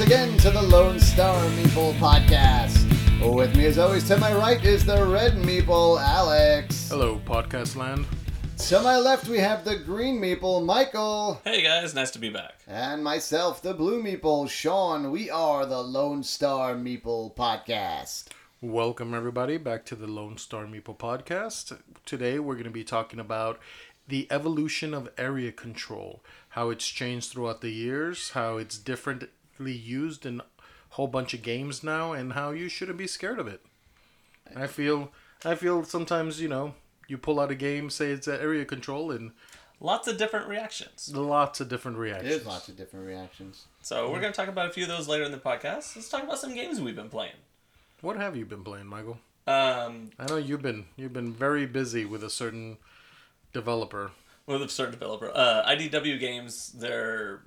once again to the Lone Star Meeple podcast. With me, as always, to my right is the Red Meeple, Alex. Hello, podcast land. To my left, we have the Green Meeple, Michael. Hey guys, nice to be back. And myself, the Blue Meeple, Sean. We are the Lone Star Meeple podcast. Welcome, everybody, back to the Lone Star Meeple podcast. Today, we're going to be talking about the evolution of area control, how it's changed throughout the years, how it's differently used in a whole bunch of games now, and how you shouldn't be scared of it. I feel, I feel sometimes, you know, you pull out a game, say it's area control, and Lots of different reactions. lots of different reactions. There's lots of different reactions. So we're going to talk about a few of those later in the podcast. Let's talk about some games we've been playing. What have you been playing, Michael? Um, I know you've been you've been very busy with a certain developer. with a certain developer, uh, IDW Games, they're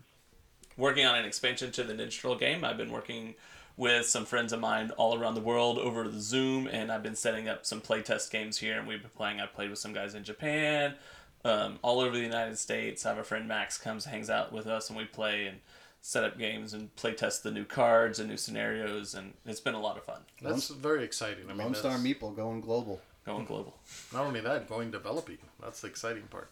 working on an expansion to the Ninja Turtle game. I've been working with some friends of mine all around the world over the Zoom, and I've been setting up some playtest games here, and we've been playing. I've played with some guys in Japan, um, all over the United States. I have a friend Max comes, hangs out with us, and we play and set up games and play test the new cards and new scenarios, and it's been a lot of fun. That's very exciting. I mean, Lone Star that's- Meeple going global. Going global. not only that, going developing. That's the exciting part.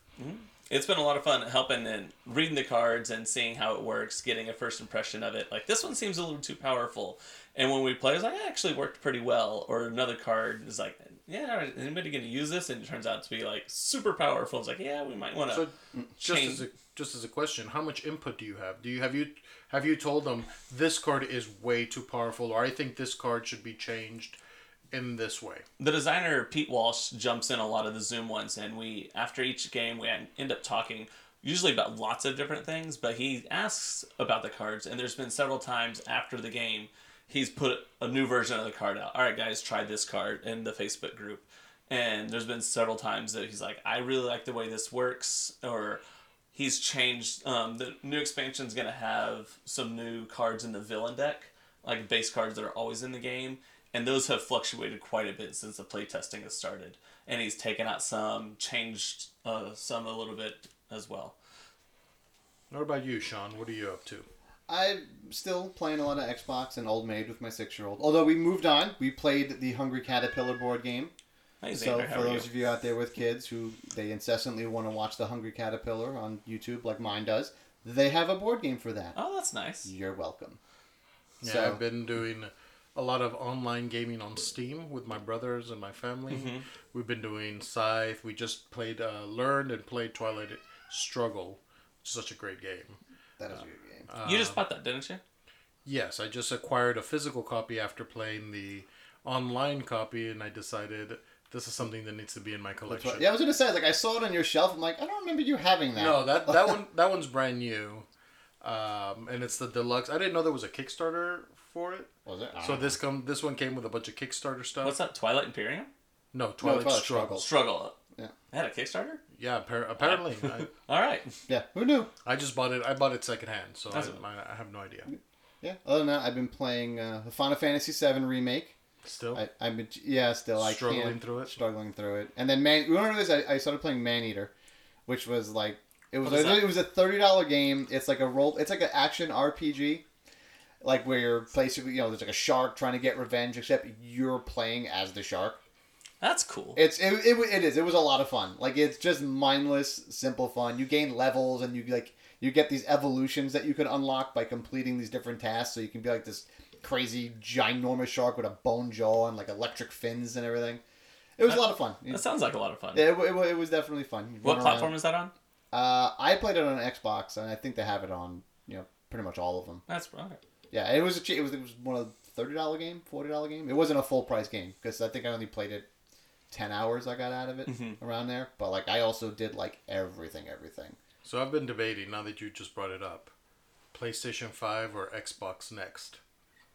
It's been a lot of fun helping and reading the cards and seeing how it works, getting a first impression of it. Like this one seems a little too powerful, and when we play, it's like it actually worked pretty well. Or another card is like, yeah, is anybody going to use this? And it turns out to be like super powerful. It's like, yeah, we might want to. So, mm, just Change. as a just as a question, how much input do you have? Do you have you have you told them this card is way too powerful, or I think this card should be changed in this way? the designer Pete Walsh jumps in a lot of the Zoom ones, and we after each game we end up talking usually about lots of different things. But he asks about the cards, and there's been several times after the game he's put a new version of the card out. All right, guys, try this card in the Facebook group. And there's been several times that he's like, I really like the way this works, or he's changed. Um, the new expansion is gonna have some new cards in the villain deck, like base cards that are always in the game, and those have fluctuated quite a bit since the playtesting has started. And he's taken out some, changed uh, some a little bit as well. What about you, Sean? What are you up to? I'm still playing a lot of Xbox and Old Maid with my six year old. Although we moved on, we played the Hungry Caterpillar board game. Hey, So for those you? of you out there with kids who they incessantly want to watch the Hungry Caterpillar on YouTube like mine does, they have a board game for that. Oh, that's nice. You're welcome. Yeah, So- I've been doing a lot of online gaming on Steam with my brothers and my family. Mm-hmm. We've been doing Scythe. We just played, uh, learned and played Twilight Struggle. Such a great game. That is a good game. you just bought that, didn't you? Yes, I just acquired a physical copy after playing the online copy, and I decided this is something that needs to be in my collection. Yeah, I was gonna say like I saw it on your shelf. I'm like, I don't remember you having that. No, that that one that one's brand new, um, and it's the deluxe. I didn't know there was a Kickstarter for it. was it? So this come this one came with a bunch of Kickstarter stuff. What's that? Twilight Imperium? No, Twilight, Twilight Struggle. Struggle. Struggle. Yeah. They had a Kickstarter? Yeah, appar- apparently. I, All right. Yeah, who knew? I just bought it. I bought it secondhand, so I, That's- I, I have no idea. Yeah. Other than that, I've been playing uh, the Final Fantasy VII remake. Still, I, I've been yeah, still I Struggling can't- through it? Struggling through it, and then man, one of this I, I started playing Maneater, which was like it was What is a, that? it was a thirty dollar game. It's like a role. It's like an action RPG, like where you're basically you know there's like a shark trying to get revenge, except you're playing as the shark. That's cool. It's it, it, it is it was a lot of fun. Like it's just mindless, simple fun. You gain levels and you like you get these evolutions that you can unlock by completing these different tasks. So you can be like this crazy ginormous shark with a bone jaw and like electric fins and everything. It was a lot of fun. that sounds like a lot of fun. It, it, it was definitely fun. What platform around. is that on? Uh, I played it on Xbox and I think they have it on you know pretty much all of them. That's okay. Yeah, it was a che- it was it was one of the thirty dollar game, forty dollar game. It wasn't a full price game because I think I only played it ten hours. I got out of it Mm-hmm. around there. But like I also did like everything, everything. so I've been debating now that you just brought it up, PlayStation Five or Xbox Next.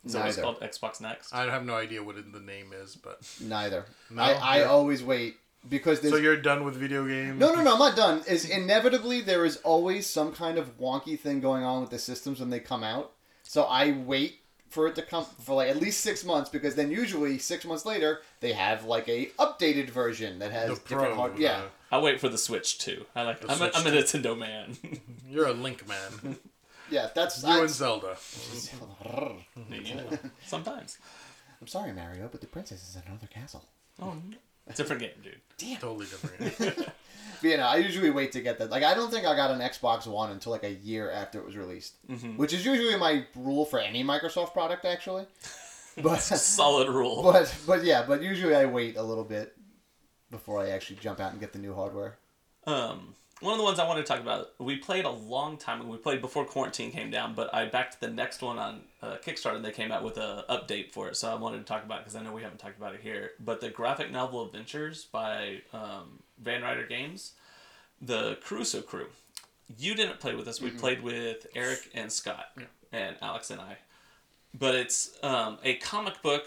Is that what it's Neither. called Xbox Next? I have no idea what the name is, but Neither. No? I, I Yeah. always wait because there's so you're done with video games. no no no I'm not done. Is inevitably there is always some kind of wonky thing going on with the systems when they come out. So I wait for it to come for like at least six months because then usually six months later they have like a updated version that has The different Pro. hard, yeah. uh, I'll wait for the Switch too. I like. The I'm a, Switch I'm a. Nintendo man. you're a Link man. yeah, that's. You I, and Zelda. Sometimes. I'm sorry, Mario, but the princess is in another castle. Oh, different game, dude. Damn. Totally different. But you know, I usually wait to get that. Like, I don't think I got an Xbox One until like a year after it was released, Mm-hmm. which is usually my rule for any Microsoft product, actually. But Solid rule. but but yeah, but usually I wait a little bit before I actually jump out and get the new hardware. Um, one of the ones I wanted to talk about, we played a long time ago. We played before quarantine came down, but I backed the next one on uh, Kickstarter and they came out with a update for it. So I wanted to talk about it because I know we haven't talked about it here. But the graphic novel Adventures by um, Van Ryder Games, the Crusoe crew. You didn't play with us. We played with Eric and Scott and Alex and I. But it's um, a comic book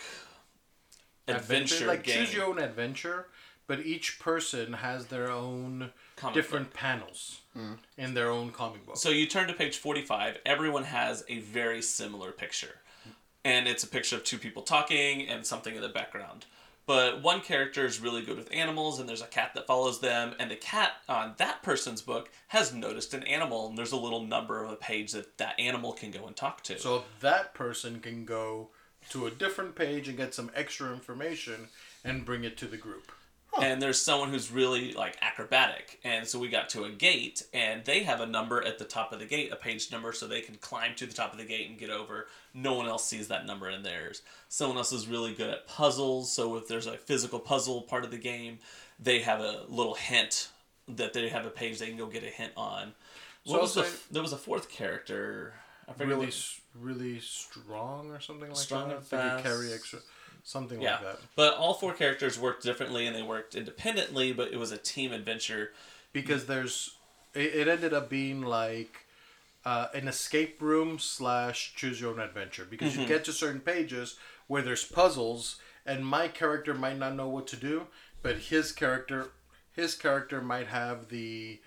adventure, like game. choose your own adventure, but each person has their own Different panels in their own comic book. So you turn to page 45, everyone has a very similar picture. And it's a picture of two people talking and something in the background. But one character is really good with animals, and there's a cat that follows them. And the cat on that person's book has noticed an animal, and there's a little number of a page that that animal can go and talk to. So that person can go to a different page and get some extra information and bring it to the group. And there's someone who's really like acrobatic. And so we got to a gate and they have a number at the top of the gate a page number so they can climb to the top of the gate and get over. No one else sees that number in theirs. Someone else is really good at puzzles so if there's a physical puzzle part of the game they have a little hint that they have a page they can go get a hint on. So what was the, there was a fourth character. I Really, really strong or something like Strong that. and They could fast. carry extra, something Yeah, like that. but all four characters worked differently and they worked independently, but it was a team adventure. because there's it, it ended up being like uh, an escape room slash choose your own adventure because Mm-hmm. you get to certain pages where there's puzzles and my character might not know what to do but his character his character might have the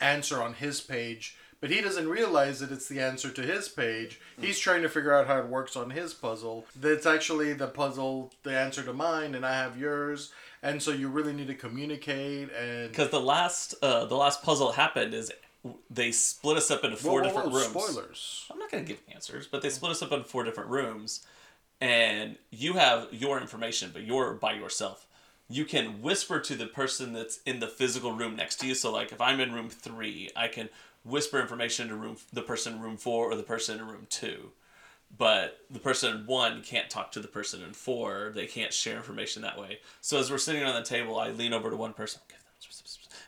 answer on his page but he doesn't realize that it's the answer to his page he's trying to figure out how it works on his puzzle that's actually the puzzle the answer to mine and i have yours and so you really need to communicate and Because the last uh, the last puzzle happened is they split us up into Whoa, four whoa, different whoa, rooms. Spoilers. I'm not gonna give answers, but they split us up into four different rooms, and you have your information, but you're by yourself. You can whisper to the person that's in the physical room next to you. So, like, if I'm in room three, I can whisper information to room the person in room four or the person in room two. But the person in one can't talk to the person in four. They can't share information that way. So as we're sitting on the table, I lean over to one person, give them,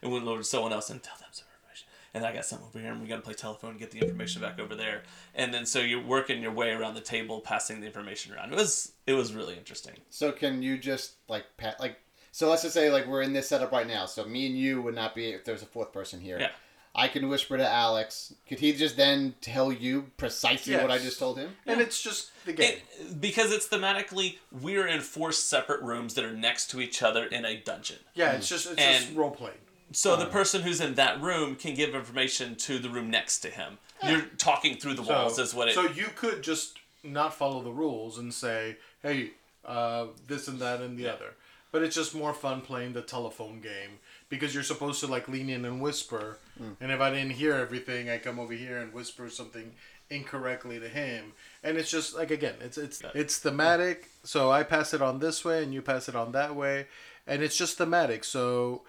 and lean over to someone else and tell them some information. And I got something over here, and we got to play telephone and get the information back over there. And then so you're working your way around the table, passing the information around. It was it was really interesting. So can you just like pat like so let's just say like we're in this setup right now. So me and you would not be if there's a fourth person here. Yeah. I can whisper to Alex. Could he just then tell you precisely what I just told him? And it's just the game. It, because it's thematically, we're in four separate rooms that are next to each other in a dungeon. yeah, it's just it's And- just role playing. So the person who's in that room can give information to the room next to him. You're talking through the walls, is what it. so you could just not follow the rules and say, "Hey, uh, this and that and the other." But it's just more fun playing the telephone game because you're supposed to like lean in and whisper. Mm. And if I didn't hear everything, I come over here and whisper something incorrectly to him. And it's just like again, it's it's it's thematic. So I pass it on this way and you pass it on that way, and it's just thematic. So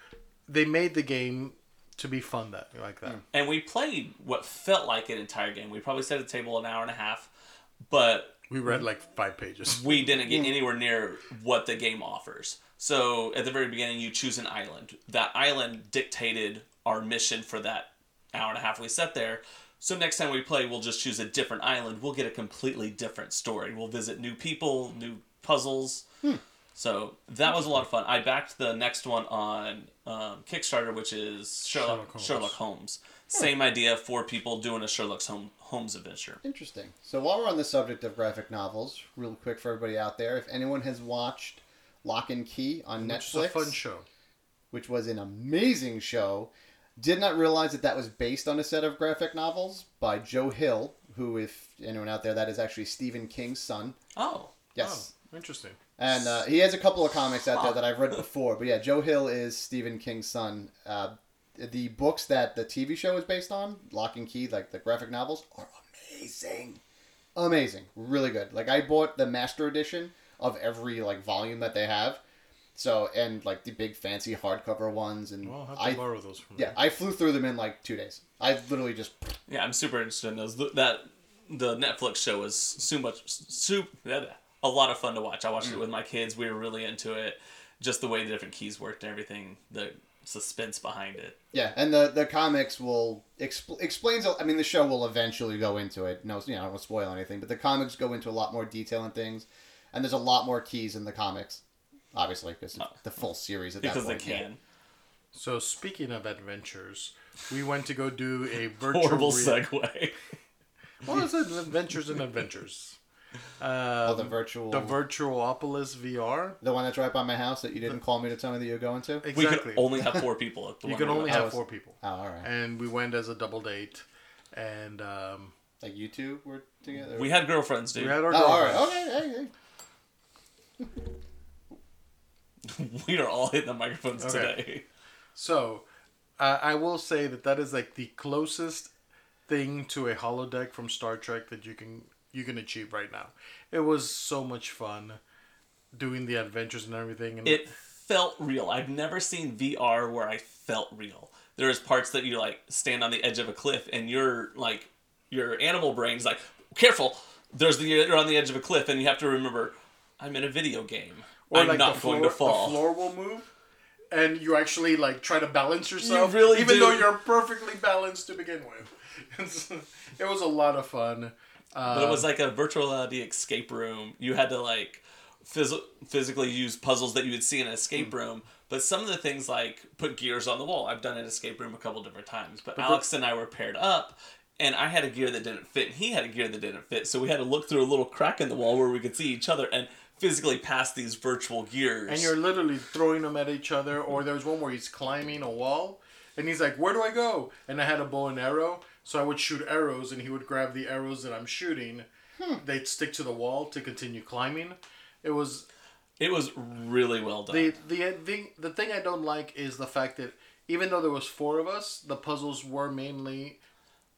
they made the game to be fun that like that. Mm. and we played what felt like an entire game. We probably sat at the table an hour and a half, but We read like five pages. we didn't get anywhere near what the game offers. So at the very beginning, you choose an island. That island dictated our mission for that hour and a half we sat there. So next time we play, we'll just choose a different island. We'll get a completely different story. We'll visit new people, new puzzles. So that was a lot of fun. I backed the next one on um, Kickstarter, which is Sherlock, Sherlock Sherlock Holmes. Holmes. Same idea, four people doing a Sherlock Holmes, Holmes adventure. Interesting. So while we're on the subject of graphic novels, real quick for everybody out there, if anyone has watched Locke and Key on Which is Netflix, a fun show. which was an amazing show, did not realize that that was based on a set of graphic novels by Joe Hill, who, if anyone out there, that is actually Stephen King's son. Oh, Yes. Oh, interesting. And uh, he has a couple of comics out there that I've read before. But yeah, Joe Hill is Stephen King's son. Uh, the books that the TV show is based on, Locke and Key, like the graphic novels, are amazing, amazing, really good. Like I bought the master edition of every like volume that they have. So and like the big fancy hardcover ones, and Well, I'll have to I borrow those from yeah you. I flew through them in like two days. I literally just Yeah, I'm super interested in those. That the Netflix show was so much, soup, a lot of fun to watch. I watched it mm. with my kids. We were really into it. Just the way the different keys worked and everything, the suspense behind it. Yeah, and the the comics will expl- explains. a- I mean, the show will eventually go into it. No, you know, I don't want to spoil anything, but the comics go into a lot more detail and things, and there's a lot more keys in the comics, obviously because it's oh. the full series at that Oh. Because they point. yeah. can. So speaking of adventures, we went to go do a virtual. Horrible rea- segue. What is it? Adventures and adventures. Uh, Oh, the virtual, the Virtualopolis VR. the one that's right by my house that you didn't call me to tell me that you're going to. Exactly. We Exactly. could only have four people at the you one can only have was- four people, Oh, all right. and we went as a double date, and um, Like you two were together. We had girlfriends, dude. we had our. Oh, all right. girlfriends. Okay. Hey, hey. we are all hitting the microphones Okay. today. So, uh, I will say that that is like the closest thing to a holodeck from Star Trek that you can you can achieve right now. It was so much fun doing the adventures and everything. And It felt real. I've never seen VR where I felt real. There's parts that you like stand on the edge of a cliff and you're like your animal brain's like, careful. There's the you're on the edge of a cliff and you have to remember, I'm in a video game. I'm not the going to fall. The floor will move, and you actually like try to balance yourself. really even do. though you're perfectly balanced to begin with. it was a lot of fun. But it was uh, like a virtual reality escape room. You had to like phys- physically use puzzles that you would see in an escape hmm. room. But some of the things like put gears on the wall. I've done an escape room a couple different times. But, Alex and I were paired up, and I had a gear that didn't fit, and he had a gear that didn't fit. So we had to look through a little crack in the wall where we could see each other and physically pass these virtual gears. and you're literally throwing them at each other. Or there's one where he's climbing a wall, and he's like, "Where do I go?" And I had a bow and arrow, so I would shoot arrows, and he would grab the arrows that I'm shooting. Hmm. They'd stick to the wall to continue climbing. It was it was really well done. the the uh, thing. The thing I don't like is the fact that even though there was four of us, the puzzles were mainly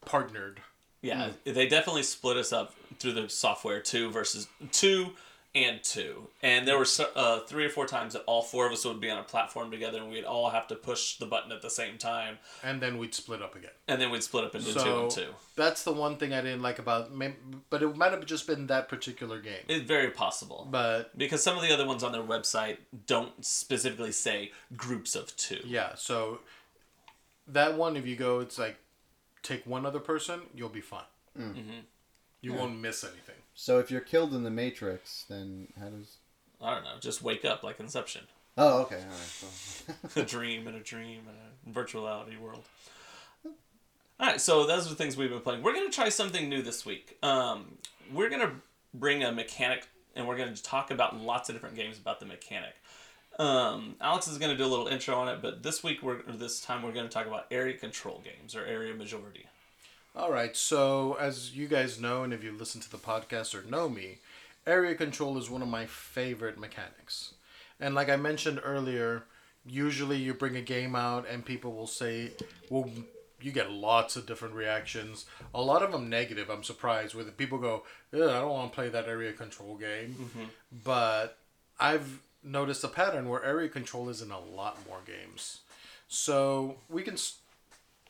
partnered. Yeah, hmm. they definitely split us up through the software two versus two and two, and there were uh, three or four times that all four of us would be on a platform together, and we'd all have to push the button at the same time, and then we'd split up again. and then we'd split up into two and two. that's the one thing I didn't like about, but it might have just been that particular game. It's very possible, But because some of the other ones on their website don't specifically say groups of two. yeah, so that one, if you go, it's like take one other person, you'll be fine. Mm-hmm. You won't miss anything. So if you're killed in the Matrix, then how does? I don't know, just wake up like Inception, Oh, okay. All right. Well, a dream and a dream and a virtual reality world. All right, so those are the things we've been playing. We're gonna try something new this week. Um, we're gonna bring a mechanic, and we're gonna talk about lots of different games about the mechanic. Um, Alex is gonna do a little intro on it, but this week we're or this time we're gonna talk about area control games or area majority. All right, so as you guys know, and if you listen to the podcast or know me, area control is one of my favorite mechanics. And like I mentioned earlier, usually you bring a game out and people will say, well, you get lots of different reactions. A lot of them negative, I'm surprised, where the people go, I don't want to play that area control game. But I've noticed a pattern where area control is in a lot more games. So we can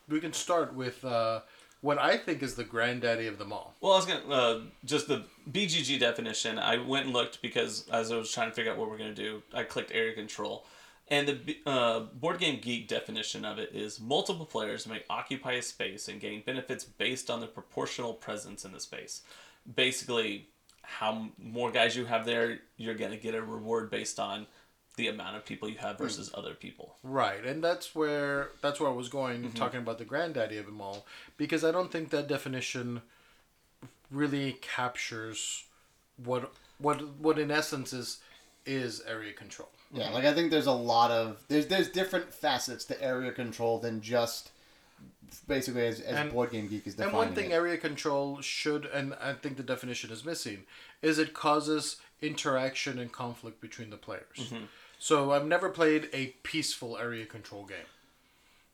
we can start with uh, what I think is the granddaddy of them all. Well, I was gonna uh, just the BGG definition. I went and looked because as I was trying to figure out what we're gonna do, I clicked area control, and the uh, board game geek definition of it is multiple players may occupy a space and gain benefits based on the proportional presence in the space. Basically, how more guys you have there, you're gonna get a reward based on the amount of people you have hmm. versus other people. Right, and that's where that's where I was going mm-hmm. talking about the granddaddy of them all because I don't think that definition really captures what what what in essence is is area control. yeah, like I think there's a lot of there's there's different facets to area control than just basically as, as And- board game geek is defining. And one thing it. area control should and I think the definition is missing is it causes interaction and conflict between the players. Mm-hmm. So I've never played a peaceful area control game.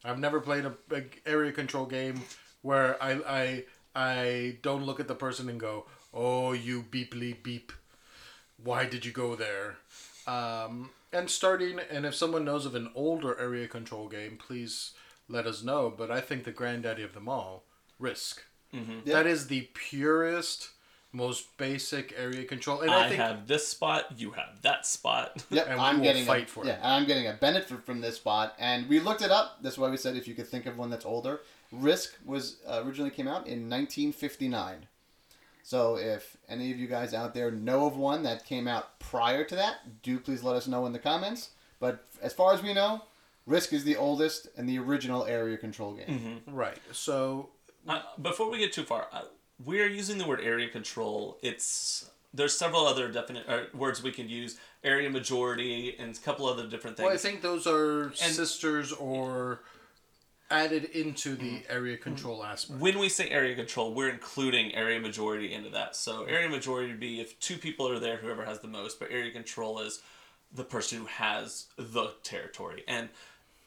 I've never played a, a area control game where I, I I don't look at the person and go, "Oh, you beeply beep. Why did you go there?" Um, and starting, and if someone knows of an older area control game, please let us know. But I think the granddaddy of them all, Risk. Mm-hmm. That is the purest, most basic area control, and I, I think have this spot, you have that spot. Yep, And we I'm will getting fight a, for it. yeah, I'm getting a benefit from this spot, and we looked it up. That's why we said if you could think of one that's older. Risk was uh, originally came out in 1959. So if any of you guys out there know of one that came out prior to that, do please let us know in the comments. But as far as we know, Risk is the oldest and the original area control game. right. So Uh, before we get too far, uh, we are using the word area control. It's there's several other definite uh, words we can use: area majority and a couple other different things. Well, I think those are sisters or added into the area control aspect. when we say area control, we're including area majority into that. So area majority would be if two people are there, whoever has the most. But area control is the person who has the territory. And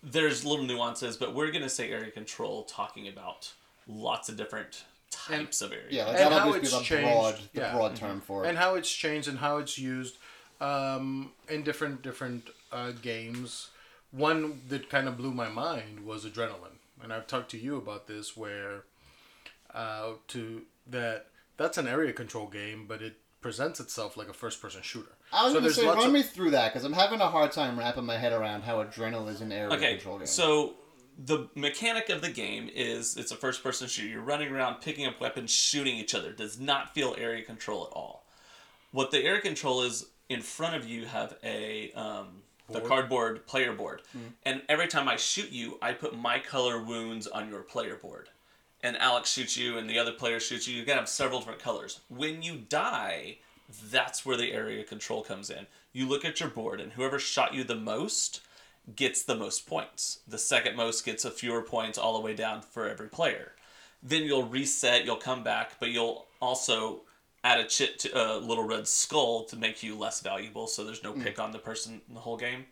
there's little nuances, but we're gonna say area control, talking about lots of different types of area. Yeah, like And that'll how just be the it's changed, broad, the yeah. broad term for it. and how it's changed and how it's used um, in different different uh, games. One that kind of blew my mind was Adrenaline, and I've talked to you about this, where uh, to that that's an area control game, but it presents itself like a first person shooter. I was So going to say, run of- me through that because I'm having a hard time wrapping my head around how Adrenaline is an area Okay, control game. so the mechanic of the game is it's a first person shooter. You're running around picking up weapons, shooting each other. It does not feel area control at all. What the area control is in front of you have a um, the cardboard player board, and every time I shoot you, I put my color wounds on your player board. And Alex shoots you, and the other player shoots you. You can have several different colors. When you die, that's where the area control comes in. You look at your board, and whoever shot you the most gets the most points. The second most gets a fewer points all the way down for every player. Then you'll reset, you'll come back, but you'll also add a chit to a little red skull to make you less valuable so there's no hmm. pick on the person in the whole game.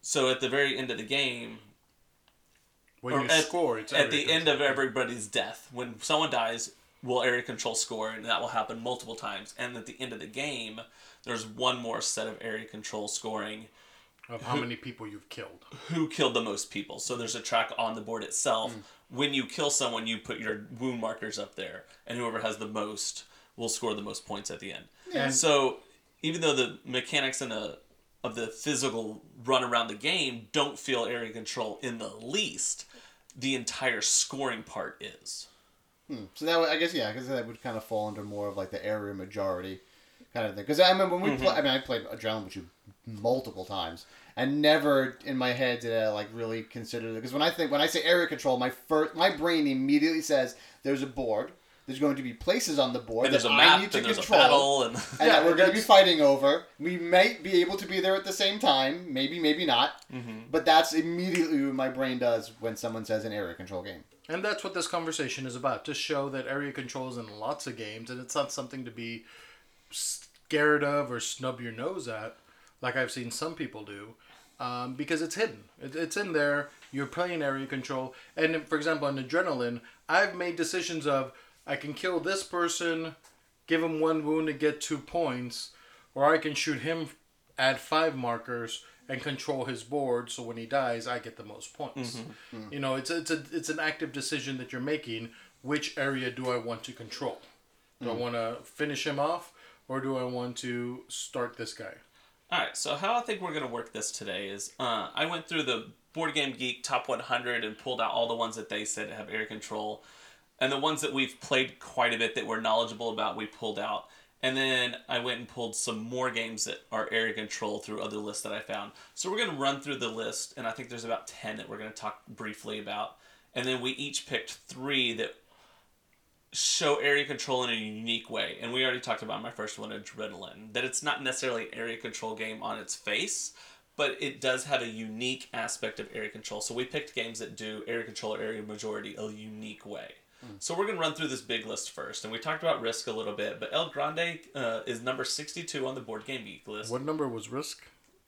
So at the very end of the game, When you at, score, it's at the end control. of everybody's death. When someone dies, will area control score, and that will happen multiple times. And at the end of the game, there's one more set of area control scoring of how many people you've killed. who killed the most people. So there's a track on the board itself. When you kill someone, you put your wound markers up there, and whoever has the most will score the most points at the end. And- so even though the mechanics and the of the physical run around the game don't feel area control in the least, the entire scoring part is. Hmm. So that would, I guess yeah, because that would kind of fall under more of like the area majority kind of thing. Because I remember when we Mm-hmm. play, I mean, I played Adrenaline with you multiple times, and never in my head did I like really consider it. Because when I think when I say area control, my first my brain immediately says there's a board. There's going to be places on the board And that there's a I map, need to and there's a control, and and Yeah, that we're going to be fighting over. We might be able to be there at the same time, maybe, maybe not. Mm-hmm. But that's immediately what my brain does when someone says an area control game. And that's what this conversation is about to show that area control is in lots of games and it's not something to be scared of or snub your nose at, like I've seen some people do, um, because it's hidden. It, it's in there. You're playing area control. And for example, on Adrenaline, I've made decisions of I can kill this person, give him one wound and get two points, or I can shoot him, add five markers, and control his board. So when he dies, I get the most points. Mm-hmm, mm-hmm. You know, it's it's a it's an active decision that you're making. Which area do I want to control? Do I mm. want to finish him off, or do I want to start this guy? All right, so how I think we're going to work this today is uh, I went through the Board Game Geek Top 100 and pulled out all the ones that they said have air control. And the ones that we've played quite a bit that we're knowledgeable about, we pulled out. And then I went and pulled some more games that are area control through other lists that I found. So we're going to run through the list, and I think there's about 10 that we're going to talk briefly about. And then we each picked three that show area control in a unique way. And we already talked about my first one, Adrenaline, that it's not necessarily an area control game on its face, but it does have a unique aspect of area control. So we picked games that do area control or area majority a unique way. So we're going to run through this big list first. And we talked about Risk a little bit, but El Grande uh, is number 62 on the Board Game Geek list. What number was Risk?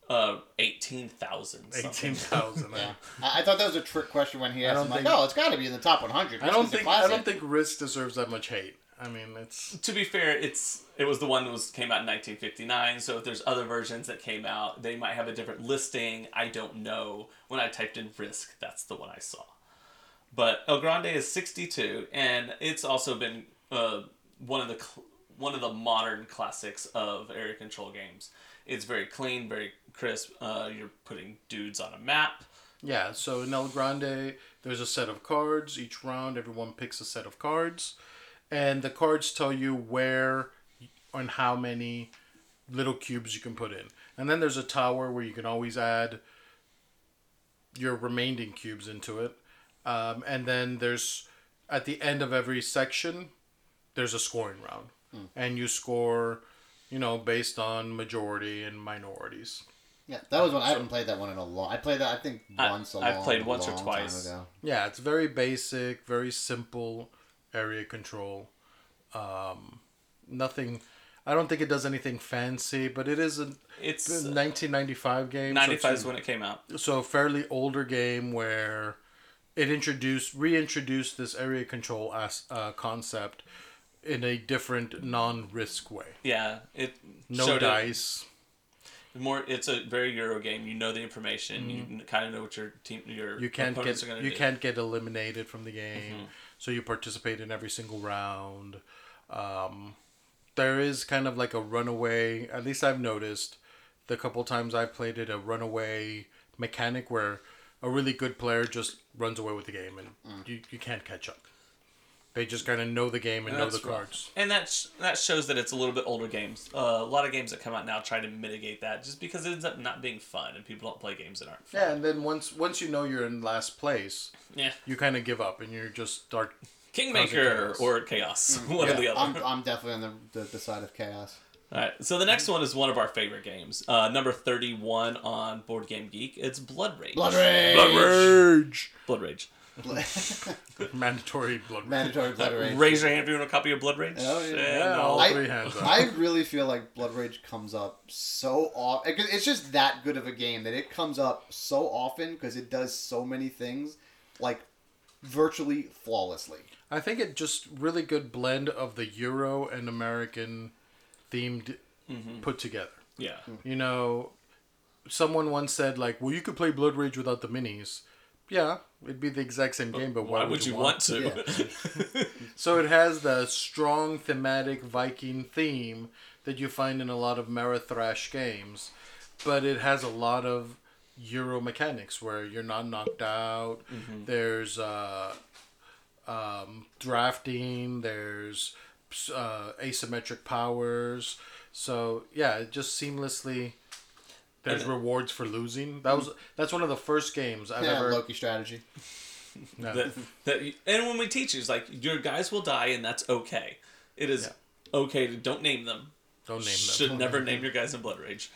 Uh, eighteen thousand. Eighteen thousand. Yeah. I, I thought that was a trick question when he asked. don't I'm like, think- oh, it's got to be in the top 100. I don't think I don't think Risk deserves that much hate. I mean, it's To be fair, it's it was the one that was came out in 1959. So if there's other versions that came out, they might have a different listing. I don't know. When I typed in Risk, that's the one I saw. But El Grande is 62, and it's also been uh, one of the cl- one of the modern classics of area control games. It's very clean, very crisp. Uh, you're putting dudes on a map. yeah. So in El Grande, there's a set of cards. Each round, everyone picks a set of cards, and the cards tell you where and how many little cubes you can put in. And then there's a tower where you can always add your remaining cubes into it. Um, and then there's at the end of every section, there's a scoring round, and you score, you know, based on majority and minorities. Yeah, that was one. I haven't played that one in a long. I played that I think I- once. a I've played once or twice. Ago. Yeah, it's very basic, very simple area control. Um, nothing. I don't think it does anything fancy, but it is a It's 1995 game. so 95 it's is when it came out. so a fairly older game where it introduced reintroduced this area control as uh, concept in a different non-risk way. Yeah, it No dice. it dice. more. It's a very Euro game. You know the information. You kind of know what your team, your Mm-hmm. You can't get are you do. can't get eliminated from the game, so you participate in every single round. Um, there is kind of like a runaway. At least I've noticed the couple times I've played it, a runaway mechanic where a really good player just runs away with the game and Mm. you, you can't catch up. They just kind of know the game and know the That's rough. cards. And that that shows that it's a little bit older games. Uh, a lot of games that come out now try to mitigate that, just because it ends up not being fun, and people don't play games that aren't fun. Yeah, and then once once you know you're in last place, Yeah, you kind of give up and you're just start. Kingmaker chaos. or Chaos, one or the other. I'm, I'm definitely on the, the, the side of chaos. All right, so the next one is one of our favorite games, uh, number thirty-one on Board Game Geek. It's Blood Rage. Blood Rage. Blood Rage. Blood Rage. Mandatory blood rage. Mandatory Blood Rage. Raise your hand if you want a copy of Blood Rage. Oh, yeah. And Yeah, all I- three hands up. I really feel like Blood Rage comes up so often. It's just that good of a game that it comes up so often because it does so many things, like virtually flawlessly. I think it just really good blend of the Euro and American themed mm-hmm. put together. yeah. You know, someone once said like, "Well, you could play Blood Rage without the minis." Yeah, it'd be the exact same game, but Why would you want to? Yeah. So it has the strong thematic Viking theme that you find in a lot of Ameritrash games, but it has a lot of Euro mechanics where you're not knocked out. There's uh, um, drafting. There's uh, asymmetric powers. So yeah, it just seamlessly. There's And- rewards for losing. That was that's one of the first games I've Yeah, ever. Loki strategy. no. that, that you- and when we teach you, it's like your guys will die, and that's okay. It is okay to don't name them. Don't name them. Should never name your guys in Blood Rage.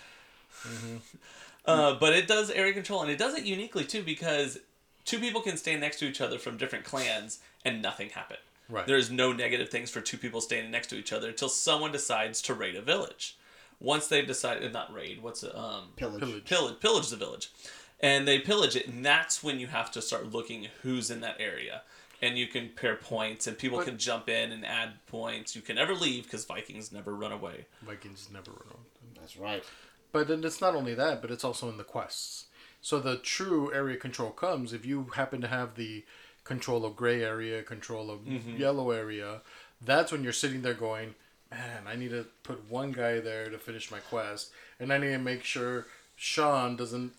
Uh, but it does area control, and it does it uniquely too because two people can stand next to each other from different clans, and nothing happen. Right. There's no negative things for two people standing next to each other until someone decides to raid a village. Once they've decided, not raid, what's it? Um, Pillage. Pillage. pillage pillage the village and they pillage it and that's when you have to start looking who's in that area and you can pair points and people But- can jump in and add points you can never leave because vikings never run away Vikings never run away. That's right. But then it's not only that, but it's also in the quests. So the true area control comes if you happen to have the control of gray area, control of yellow area. That's when you're sitting there going, man, I need to put one guy there to finish my quest, and I need to make sure Sean doesn't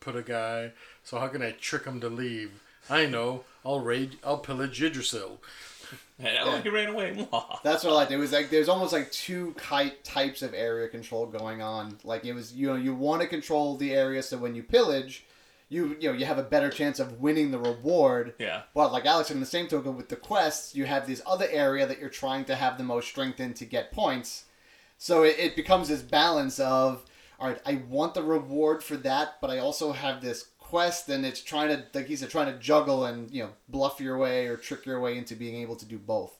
put a guy. So how can I trick him to leave? I know. I'll raid. I'll pillage Yggdrasil. and oh he ran away That's what I liked. It was like there's almost like two kite types of area control going on. Like it was, you know, you want to control the area so when you pillage, you you know you have a better chance of winning the reward. yeah But like Alex, in the same token with the quests, you have this other area that you're trying to have the most strength in to get points. So it, it becomes this balance of, all right, I want the reward for that, but I also have this quest, and it's trying to, like he said, trying to juggle and you know bluff your way or trick your way into being able to do both.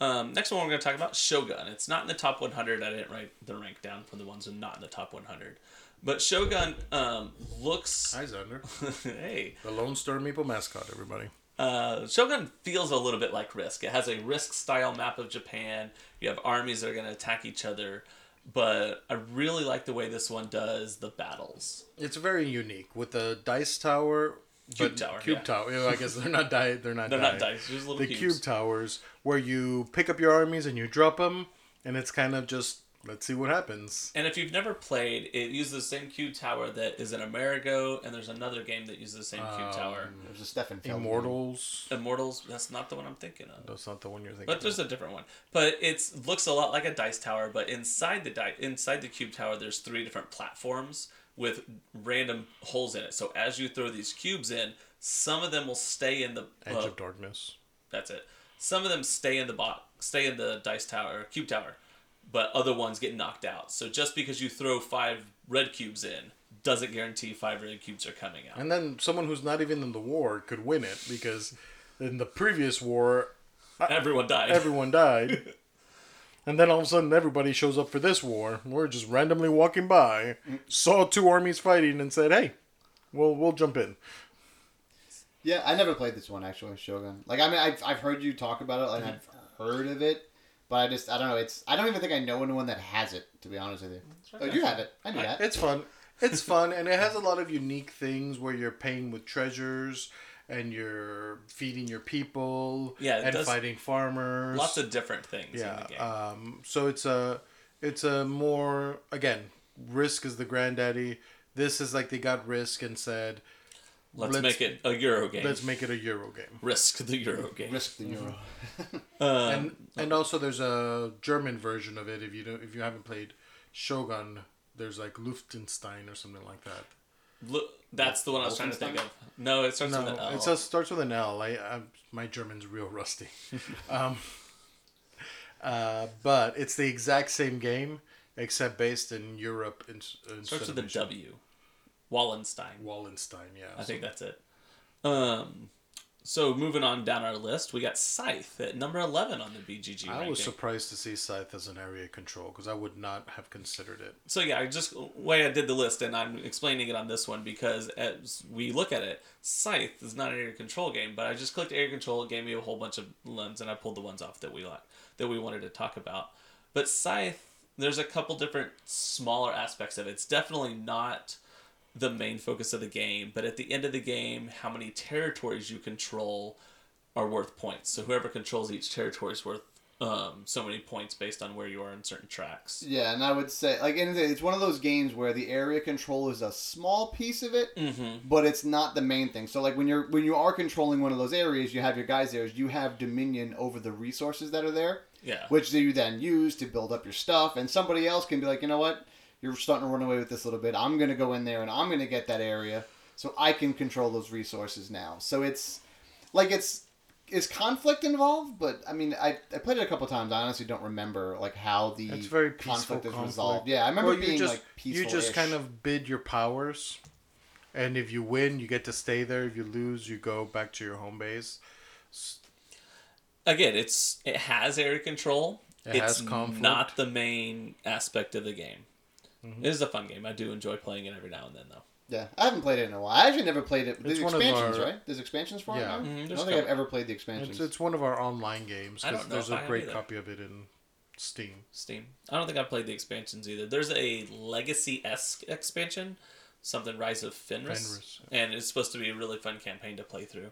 um, next one we're going to talk about shogun it's not in the top 100 i didn't write the rank down for the ones that are not in the top 100 But Shogun um, looks. Hi, Xander. hey, The Lone Star Meeple mascot, everybody. uh, Shogun feels a little bit like Risk. It has a Risk style map of Japan. You have armies that are going to attack each other. But I really like the way this one does the battles. It's very unique with the dice tower. Cube tower, Cube yeah. tower. Yeah, I guess they're not die. They're not. They're die. not dice, just little The cubes. cube towers, where you pick up your armies and you drop them, and it's kind of just let's see what happens. And if you've never played, it uses the same cube tower that is in Amerigo, and there's another game that uses the same cube tower. There's a Stefan Feld one. Immortals. Immortals, that's not the one I'm thinking of. That's not the one you're thinking. But there's a different one. But it looks a lot like a dice tower, but inside the di- inside the cube tower there's three different platforms with random holes in it. So as you throw these cubes in, some of them will stay in the Edge uh, of Darkness. that's it. Some of them stay in the box, stay in the dice tower, cube tower, but other ones get knocked out. So just because you throw five red cubes in doesn't guarantee five red cubes are coming out. And then someone who's not even in the war could win it because in the previous war Everyone died. everyone died. And then all of a sudden, everybody shows up for this war. We're just randomly walking by, saw two armies fighting, and said, "Hey, we'll we'll jump in." Yeah, I never played this one actually, Shogun. Like I mean, I've, I've heard you talk about it, like I've heard of it, but I just I don't know. It's I don't even think I know anyone that has it. To be honest with you, oh, you have it. I knew that. It's fun. It's fun, and it has a lot of unique things where you're paying with treasures, and you're feeding your people, Yeah, and fighting farmers. Lots of different things in yeah. the game. Um, so it's a it's a more again, Risk is the granddaddy. This is like they got Risk and said, let's, let's- make it a Euro game. let's make it a Euro game. Risk the Euro game. Risk the euro. Um, and and also there's a German version of it. If you don't, if you haven't played Shogun, there's like Luftenstein or something like that. Look, that's the one I was trying to think of. No, it starts No, with an L. it just starts with an L. I, I my German's real rusty. um, uh, but it's the exact same game except based in Europe. In, instead starts of with a in Sh- W. Wallenstein. Wallenstein, yeah. I think that's it. Um, so moving on down our list, we got Scythe at number eleven on the BGG I ranking. was surprised to see Scythe as an area control because I would not have considered it. so yeah, I just way I did the list, and I'm explaining it on this one because as we look at it, Scythe is not an area control game, but I just clicked area control, it gave me a whole bunch of ones, and I pulled the ones off that we like that we wanted to talk about. But Scythe, there's a couple different smaller aspects of it. It's definitely not the main focus of the game, but at the end of the game, how many territories you control are worth points. So whoever controls each territory is worth um, so many points based on where you are in certain tracks. Yeah, and I would say like it's one of those games where the area control is a small piece of it, Mm-hmm. but it's not the main thing. So like when you're when you are controlling one of those areas, you have your guys there. You have dominion over the resources that are there, Yeah. which you then use to build up your stuff. And somebody else can be like, you know what, you're starting to run away with this a little bit. I'm gonna go in there and I'm gonna get that area, so I can control those resources now. So it's like it's is conflict involved, but I mean, I, I played it a couple times. I honestly don't remember like how the It's very conflict is conflict. resolved. Yeah, I remember Well, being just like peaceful. you just kind of bid your powers, and if you win, you get to stay there. If you lose, you go back to your home base. Again, it's it has area control. It it's has conflict. not the main aspect of the game. Mm-hmm. It is a fun game. I do enjoy playing it every now and then, though. yeah. I haven't played it in a while. I actually never played it. There's It's expansions, our- right? There's expansions for Yeah. it now. Mhm, I don't think I've ever played the expansions. It's it's one of our online games because there's if I a have great either. copy of it in Steam. Steam. I don't think I've played the expansions either. There's a legacy esque expansion, something Rise of Fenris, Fenris, and it's supposed to be a really fun campaign to play through.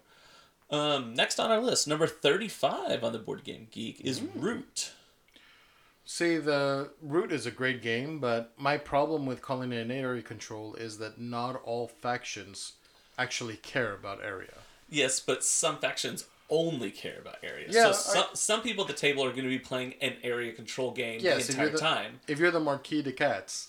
Um, next on our list, number thirty-five on the Board Game Geek is Root. See, the Root is a great game, but my problem with calling it an area control is that not all factions actually care about area. Yes, but some factions only care about area. Yeah, so some, some people at the table are going to be playing an area control game Yes, the entire the- time. If you're the Marquis de Cats,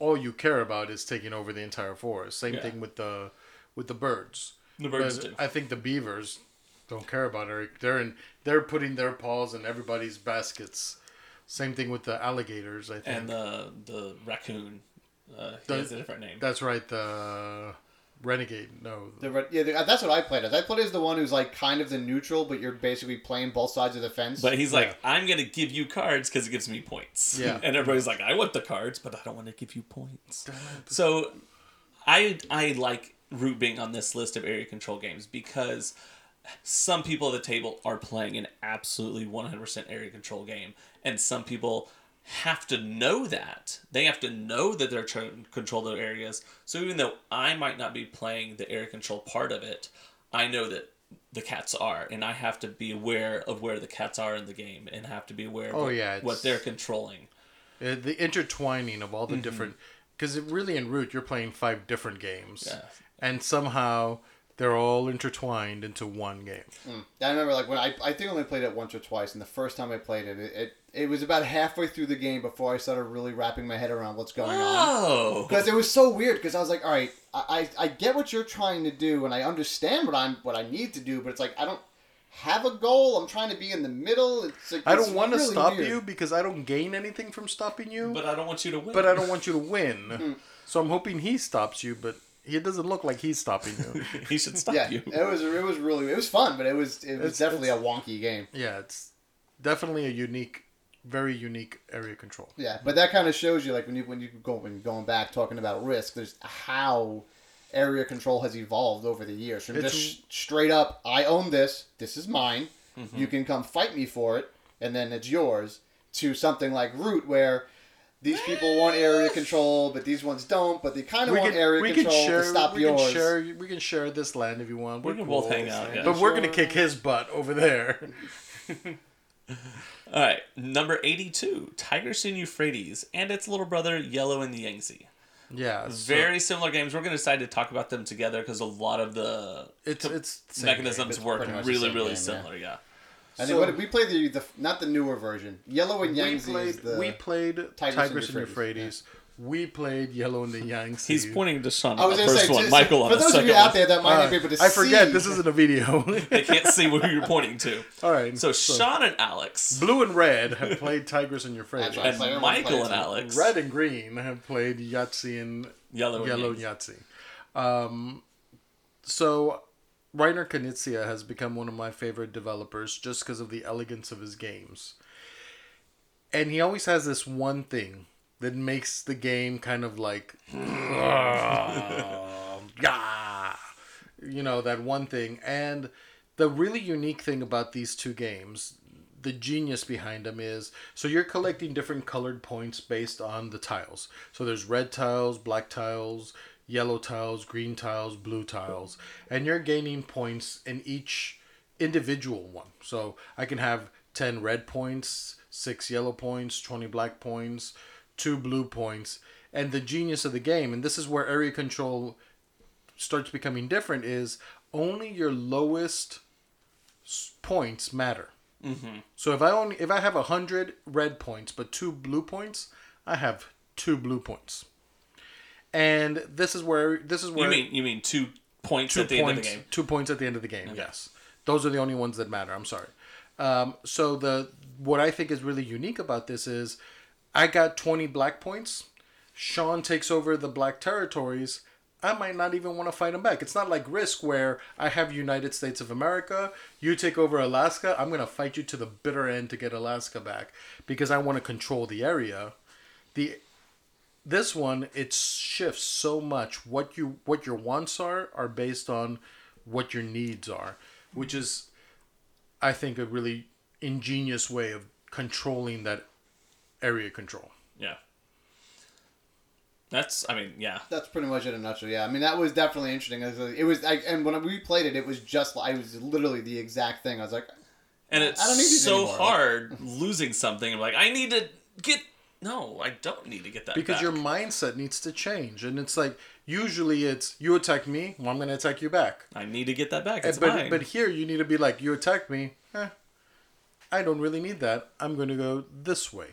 all you care about is taking over the entire forest. Same Yeah. thing with the with the birds. The birds But do. I think the beavers don't care about it. They're in, they're putting their paws in everybody's baskets. Same thing with the alligators. I think And the the raccoon, uh, he The- has a different name. that's right. The Renegade. No. The, re- yeah, the, that's what I played as. I played as the one who's like kind of the neutral, but you're basically playing both sides of the fence. But he's like, Yeah. I'm gonna give you cards because it gives me points. Yeah. and everybody's like, I want the cards, but I don't want to give you points. So, I I like Root being on this list of area control games because some people at the table are playing an absolutely 100% area control game, and some people have to know that. They have to know that they're trying to control their areas. So even though I might not be playing the area control part of it, I know that the cats are, and I have to be aware of where the cats are in the game, and have to be aware of Oh, what, yeah, what they're controlling. Uh, the intertwining of Mm-hmm. all the different. Because really, in Root, you're playing five different games. Yeah. And somehow they're all intertwined into one game. I remember like when I I think I only played it once or twice, and the first time I played it, it it, it was about halfway through the game before I started really wrapping my head around what's going on. Oh, Because it was so weird. Because I was like, all right, I, I I get what you're trying to do, and I understand what I'm what I need to do, but it's like I don't have a goal. I'm trying to be in the middle. It's like I don't want to really stop weird. you because I don't gain anything from stopping you, but, but I don't want you to win. But I don't want you to win. Hmm. So I'm hoping he stops you, but it doesn't look like he's stopping you. he should stop Yeah, you. it was it was really it was fun, but it was it was It's- definitely a wonky game. yeah, it's definitely a unique, very unique area control. Yeah, but that kind of shows you like when you when you go when going back talking about risk, there's how area control has evolved over the years from It's- just straight up I own this, this is mine, Mm-hmm. you can come fight me for it, and then it's yours, to something like Root where these people want area control, but these ones don't, but they kind of want can, area we can control share. to stop we yours. can share. We can share this land if you want. We We're can cool. both hang out. Yeah. But we're gonna kick his butt over there. All right, number eighty-two, Tigris and Euphrates, and its little brother Yellow and the Yangtze. Yeah, so Very similar games. We're going to decide to talk about them together because a lot of the it's it's the same mechanisms It's work pretty much the really, really game, similar. Yeah. I think So- what, we played the, the not the newer version. Yellow and game. Yangtze We played. is the. we played Tigris Tigris, and and Euphrates. We played Yellow and the Yangtze. He's pointing to Sean I was the gonna first say, one, just- Michael on for those of you out one. there that might not be able to I forget this isn't a video. They can't see who you're pointing to. All right. So Sean and Alex, Blue and Red have played Tigris and Euphrates. That's right. and Michael and. Alex, Red and Green have played Yahtzee and Yellow and Yellow and Yahtzee. Um, so Reiner Knizia has become one of my favorite developers just because of the elegance of his games. And he always has this one thing that makes the game kind of like yeah, you know that one thing. And the really unique thing about these two games, the genius behind them is so you're collecting different colored points based on the tiles. So there's red tiles, black tiles, yellow tiles, green tiles, blue tiles, and you're gaining points in each individual one. So I can have 10 red points, 6 yellow points, 20 black points, 2 blue points. And the genius of the game, and this is where area control starts becoming different, is only your lowest points matter. Mm-hmm. So if I only if I have hundred red points but two blue points, I have two blue points. And this is where this is where You mean you mean two points two at the points, end of the game? Two points at the end of the game. Yes, those are the only ones that matter. I'm sorry. Um, so the what I think is really unique about this is, I got 20 black points. Sean takes over the black territories. I might not even want to fight him back. It's not like Risk where I have United States of America, you take over Alaska. I'm gonna fight you to the bitter end to get Alaska back because I want to control the area. The this one it shifts so much what you what your wants are are based on what your needs are which is i think a really ingenious way of controlling that area control Yeah. That's I mean yeah. That's pretty much it in a nutshell. Yeah, I mean that was definitely interesting. It was, it was I, and when we played it, it was just I was literally the exact thing. I was like, And it's I don't need these so anymore. hard losing something. I'm like, I need to get. No, I don't need to get that back. because back. your mindset needs to change and it's like usually it's you attack me well i'm going to attack you back I need to get that back. It's but mine. but here you need to be like you attack me eh, i don't really need that i'm going to go this way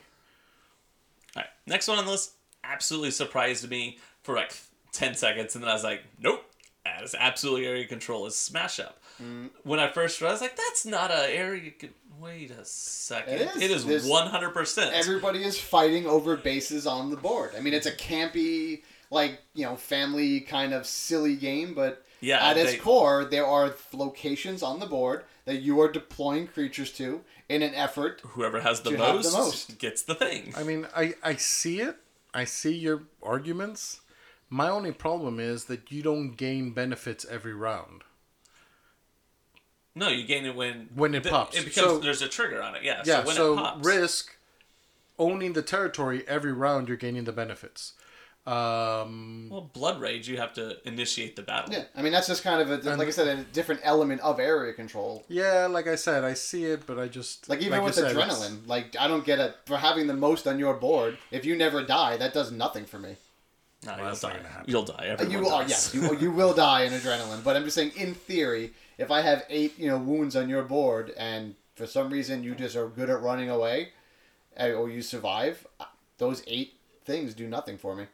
All right, next one on the list absolutely surprised me for like ten seconds, and then I was like, nope, that is absolutely area control. Is Smash Up. Mm. When I first read, I was like, that's not a area. Con- Wait a second, It is. it is There's- one hundred percent. everybody is fighting over bases on the board. I mean, it's a campy like you know family kind of silly game, but Yeah, at its core, there are locations on the board that you are deploying creatures to in an effort. Whoever has the You have most, the most. gets the thing. I mean, I, I see it. I see your arguments. My only problem is that you don't gain benefits every round. No, you gain it when When it the- pops. It becomes So- there's a trigger on it. Yeah. Yeah, so when so it pops, risk owning the territory every round, you're gaining the benefits. Um, well, blood rage, you have to initiate the battle. Yeah, I mean that's just kind of a like I said, a different element of area control. yeah, like I said, I see it, but I just Like even you with said, it's- adrenaline, like I don't get it for having the most on your board. If you never die, that does nothing for me. No, Well, you'll that's not die. gonna happen. You'll die. Uh, Everyone You are dies. yes, you, you will die in adrenaline. But I'm just saying, in theory, if I have eight you know wounds on your board and for some reason you just are good at running away, uh, or you survive, uh, those eight things do nothing for me.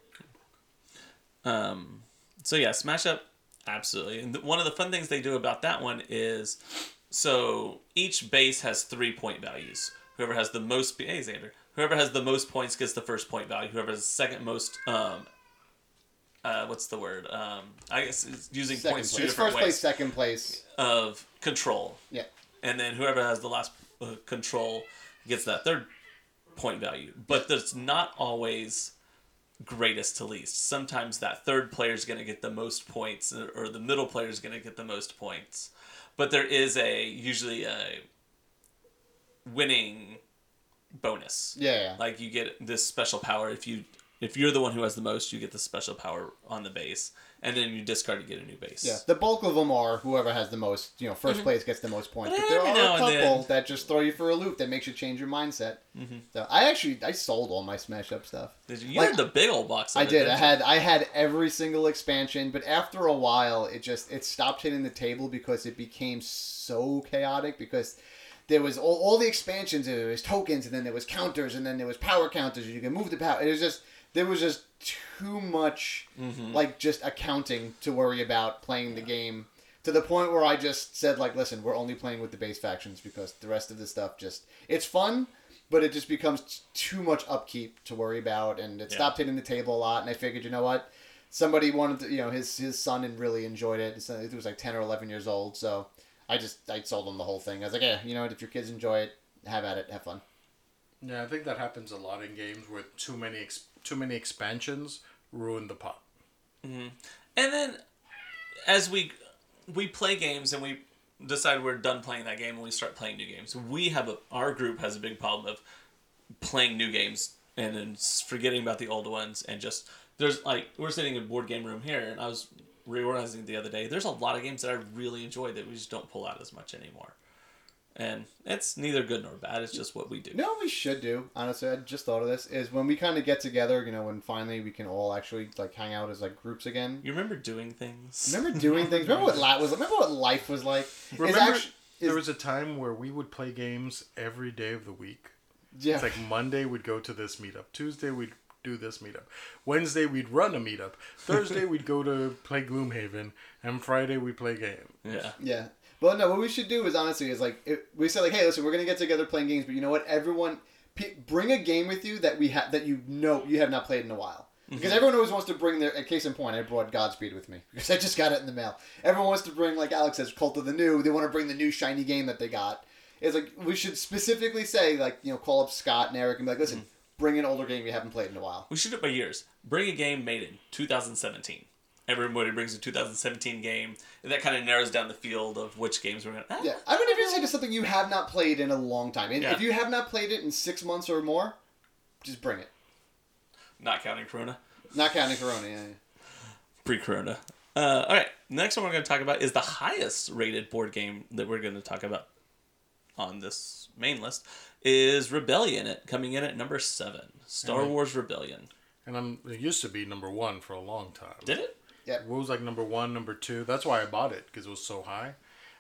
Um, so yeah, Smash Up, absolutely. And one of the fun things they do about that one is, so each base has three point values. Whoever has the most, hey Xander, whoever has the most points gets the first point value. Whoever has the second most, um, uh, what's the word? Um, I guess it's using Second points two place, different first ways place, second place. of control. Yeah, and then whoever has the last uh, control gets that third point value. But there's not always greatest to least. Sometimes that third player is going to get the most points, or- or the middle player is going to get the most points. But there is a usually a winning bonus. yeah, yeah. Like you get this special power if you if you're the one who has the most, you get the special power on the base, and then you discard to get a new base. Yeah, the bulk of them are whoever has the most. You know, 1st mm-hmm. place gets the most points. But But, there are a couple that just throw you for a loop that makes you change your mindset. Mm-hmm. So I actually I sold all my Smash Up stuff. Did you, you Like, had the big old box. Of I it, did. I had I had every single expansion, but after a while, it just it stopped hitting the table because it became so chaotic. Because there was all, all the expansions, and there was tokens, and then there was counters, and then there was power counters, and you can move the power. It was just there was just too much mm-hmm. like just accounting to worry about playing the game to the point where I just said like, listen, we're only playing with the base factions because the rest of the stuff just it's fun. But it just becomes t- too much upkeep to worry about, and it Yeah. stopped hitting the table a lot. And I figured, you know what, somebody wanted to, you know, his his son and really enjoyed it. So He was like ten or eleven years old, so I just I sold him the whole thing. I was like, yeah, you know what, if your kids enjoy it, have at it, have fun. Yeah, I think that happens a lot in games where too many ex- too many expansions ruin the pot. Mm-hmm. And then as we we play games and we decide we're done playing that game and we start playing new games. We have a our group has a big problem of playing new games and then forgetting about the old ones and just there's like we're sitting in a board game room here and I was reorganizing the other day. There's a lot of games that I really enjoy that we just don't pull out as much anymore. And it's neither good nor bad. It's just what we do. You know we should do? Honestly, I just thought of this. Is when we kind of get together, you know, when finally we can all actually like hang out as like groups again. You remember doing things? Remember doing things? Remember what la- was? Remember what life was like? It's Remember, actu- there is- was a time where we would play games every day of the week. yeah. It's like Monday we'd go to this meetup. Tuesday we'd do this meetup. Wednesday we'd run a meetup. Thursday we'd go to play Gloomhaven, and Friday we'd play game. Yeah. Yeah. Well, no. What we should do is honestly is like it, we said like, hey, listen, we're gonna get together playing games, but you know what? Everyone, p- bring a game with you that we have that you know you have not played in a while. Mm-hmm. Because everyone always wants to bring their. A case in point, I brought Godspeed with me because I just got it in the mail. Everyone wants to bring, like Alex says, Cult of the New. They want to bring the new shiny game that they got. It's like we should specifically say, like you know, call up Scott and Eric and be like, listen, mm-hmm. bring an older game you haven't played in a while. We should do it by years. Bring a game made in 2017. Everybody brings a 2017 game, and that kind of narrows down the field of which games we're gonna. Ah, Yeah, I mean, if you say it's something you have not played in a long time, and Yeah. if you have not played it in six months or more, just bring it. Not counting Corona, Not counting Corona. Yeah, yeah. pre-Corona. Uh, all right, next one we're going to talk about is the highest rated board game that we're going to talk about on this main list is Rebellion. It coming in at number seven. Star. Wars Rebellion. And I'm, it used to be number one for a long time. Did it? It was like number one, number two. That's why I bought it because it was so high,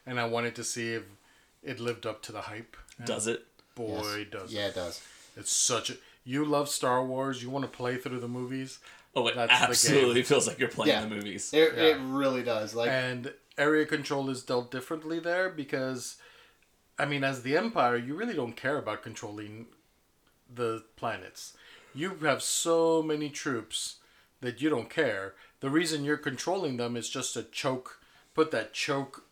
and I wanted to see if it lived up to the hype. And Does it? Boy, Yes. does Yeah, it! it does. It's such a. You love Star Wars. You want to play through the movies, Oh, it That's the game. absolutely feels like you're playing Yeah. the movies. It, Yeah. it really does. Like, and area control is dealt differently there because, I mean, as the Empire, you really don't care about controlling the planets. You have so many troops that you don't care. The reason you're controlling them is just to choke, put that choke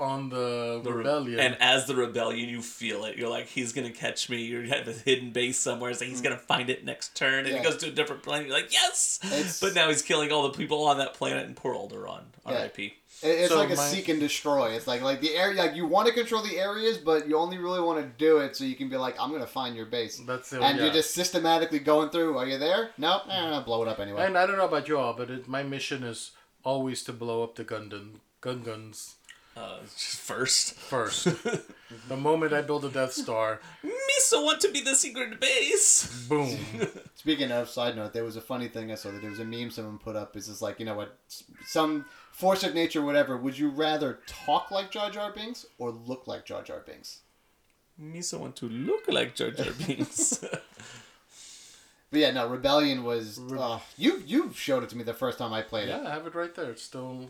on the, The re- rebellion. And as the rebellion, you feel it. You're like, he's gonna catch me. You have a hidden base somewhere, so he's mm. gonna find it next turn, and Yeah. he goes to a different planet. You're like, yes. It's- But now he's killing all the people on that planet, and poor Alderaan, Yeah. R.I.P. It- It's So like a my- seek and destroy. It's like like the area. Like you want to control the areas, but you only really want to do it so you can be like, I'm gonna find your base. That's it. and yeah. you're just systematically going through. Are you there? No. Eh, eh, eh, blow it up anyway. And I don't know about you all, but it, my mission is always to blow up the Gundam gun guns Uh, first. first. the moment I build a Death Star, Misa want to be the secret base. boom. Speaking of side note, there was a funny thing I saw that there was a meme someone put up. It's just like you know what, some force of nature, whatever. Would you rather talk like Jar Jar Binks or look like Jar Jar Binks? Misa want to look like Jar Jar Binks. But yeah, no, Rebellion was. Uh, you you showed it to me the first time I played Yeah, it. Yeah, I have it right there. It's still.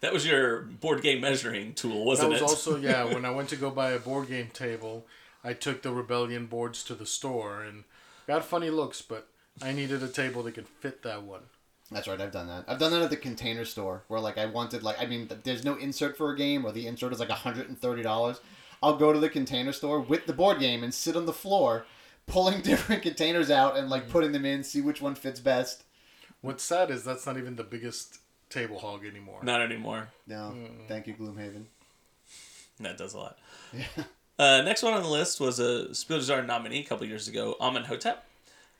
That was your board game measuring tool, wasn't was it? Was also yeah. When I went to go buy a board game table, I took the Rebellion boards to the store and got funny looks, but I needed a table that could fit that one. That's right, I've done that. I've done that at the Container Store where like I wanted like I mean, there's no insert for a game or the insert is like hundred and thirty dollars. I'll go to the Container Store with the board game and sit on the floor, pulling different containers out and like mm. putting them in, see which one fits best. What's sad is that's not even the biggest table hog anymore. Not anymore. No, thank you, Gloomhaven. That does a lot. Yeah. Uh, next one on the list was a Spiel des Jahres nominee a couple years ago, Imhotep.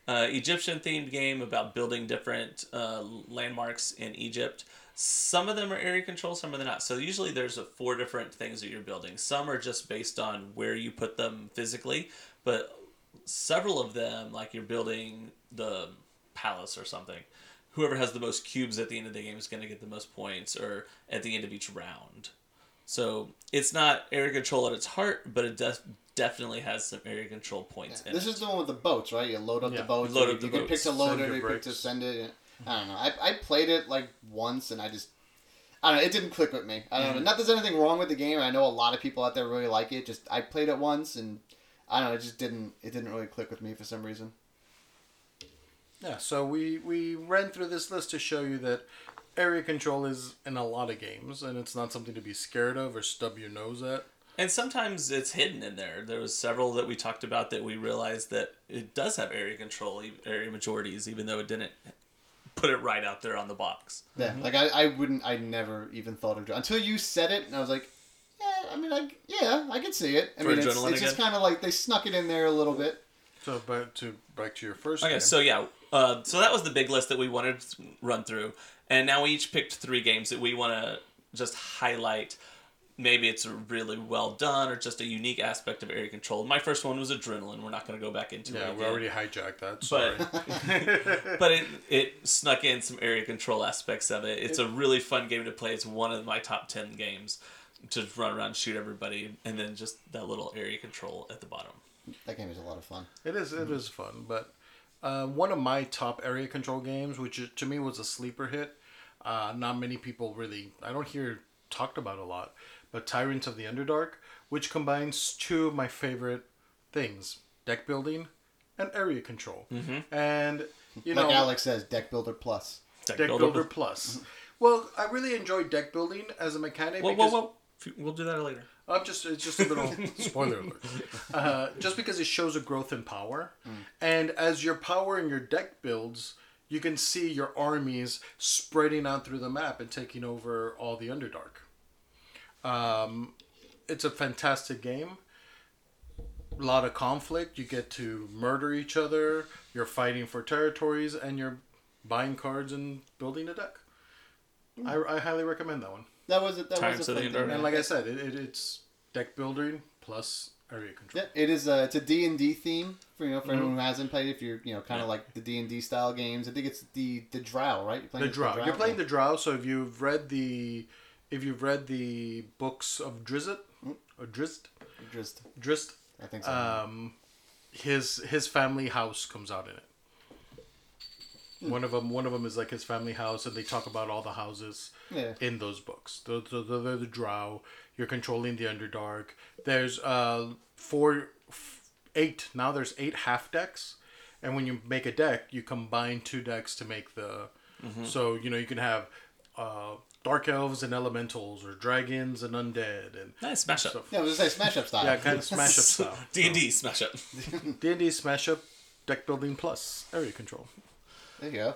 Uh, Egyptian themed game about building different uh, landmarks in Egypt. Some of them are area control, some of them not. So usually there's a four different things that you're building. Some are just based on where you put them physically, but several of them, like you're building the palace or something. Whoever has the most cubes at the end of the game is going to get the most points, or at the end of each round. So it's not area control at its heart, but it def- definitely has some area control points in This it. is the one with the boats, right? You load up Yeah, the boats. load you, up the you can pick boats, to load it, your you can to send it. I don't know. I, I played it like once and I just I don't know. It didn't click with me. I don't Mm-hmm. know. Not there's anything wrong with the game. I know a lot of people out there really like it. Just I played it once and I don't know. It just didn't. It didn't really click with me for some reason. Yeah, so we we ran through this list to show you that area control is in a lot of games, and it's not something to be scared of or stub your nose at. And sometimes it's hidden in there. There was several that we talked about that we realized that it does have area control, area majorities, even though it didn't put it right out there on the box. Yeah. Mm-hmm. Like I, I wouldn't. I never even thought of until you said it, and I was like, yeah. I mean, I yeah, I could see it. I For mean, it's, it's just kind of like they snuck it in there a little bit. So, back to back to your first. Okay, game. so yeah, uh, so that was the big list that we wanted to run through, and now we each picked three games that we want to just highlight. Maybe it's really well done or just a unique aspect of area control. My first one was Adrenaline. We're not going to go back into yeah, it. Yeah, we already hijacked that. Sorry. But but it it snuck in some area control aspects of it. It's a really fun game to play. It's one of my top ten games to run around shoot everybody, and then just that little area control at the bottom. That game is a lot of fun. It is. It is fun, but uh, one of my top area control games, which to me was a sleeper hit. Uh, not many people really. I don't hear talked about a lot, but Tyrants of the Underdark, which combines two of my favorite things: deck building and area control. Mm-hmm. And you like know, Alex says, Deck Builder Plus. Deck Deck Builder. Builder Plus. Well, I really enjoy deck building as a mechanic. Whoa, whoa, because whoa! We'll do that later. I'm just it's just a little spoiler alert. Uh, just because it shows a growth in power, and as your power and your deck builds, you can see your armies spreading out through the map and taking over all the Underdark. Um, it's a fantastic game. A lot of conflict. You get to murder each other. You're fighting for territories, and you're buying cards and building a deck. I, I highly recommend that one. That was it. That Times was of a fun thing. Underdark. And like I said, it, it, it's deck building plus area control. Yeah, it is. A, it's a D and D theme for you know for mm-hmm. anyone who hasn't played. If you're you know kind of like the D and D style games, I think it's the the Drow, right? You're The as Drow. You're playing the Drow, so if you've read the if you've read the books of Drizzt hmm? or Drizzt just Drizzt, I think so. um, his his family house comes out in it. Hmm. One of them, one of them is like his family house, and they talk about all the houses Yeah. in those books. They're, they're, they're the Drow. You're controlling the Underdark. There's uh four, f- eight. Now there's eight half decks, and when you make a deck, you combine two decks to make the So you know you can have uh, dark elves and elementals, or dragons and undead, and Nice smash up. stuff. Yeah, I was gonna say smash up style. Yeah, kind of smash up style. D and D smash up. D and D smash up, deck building plus area control. There you go.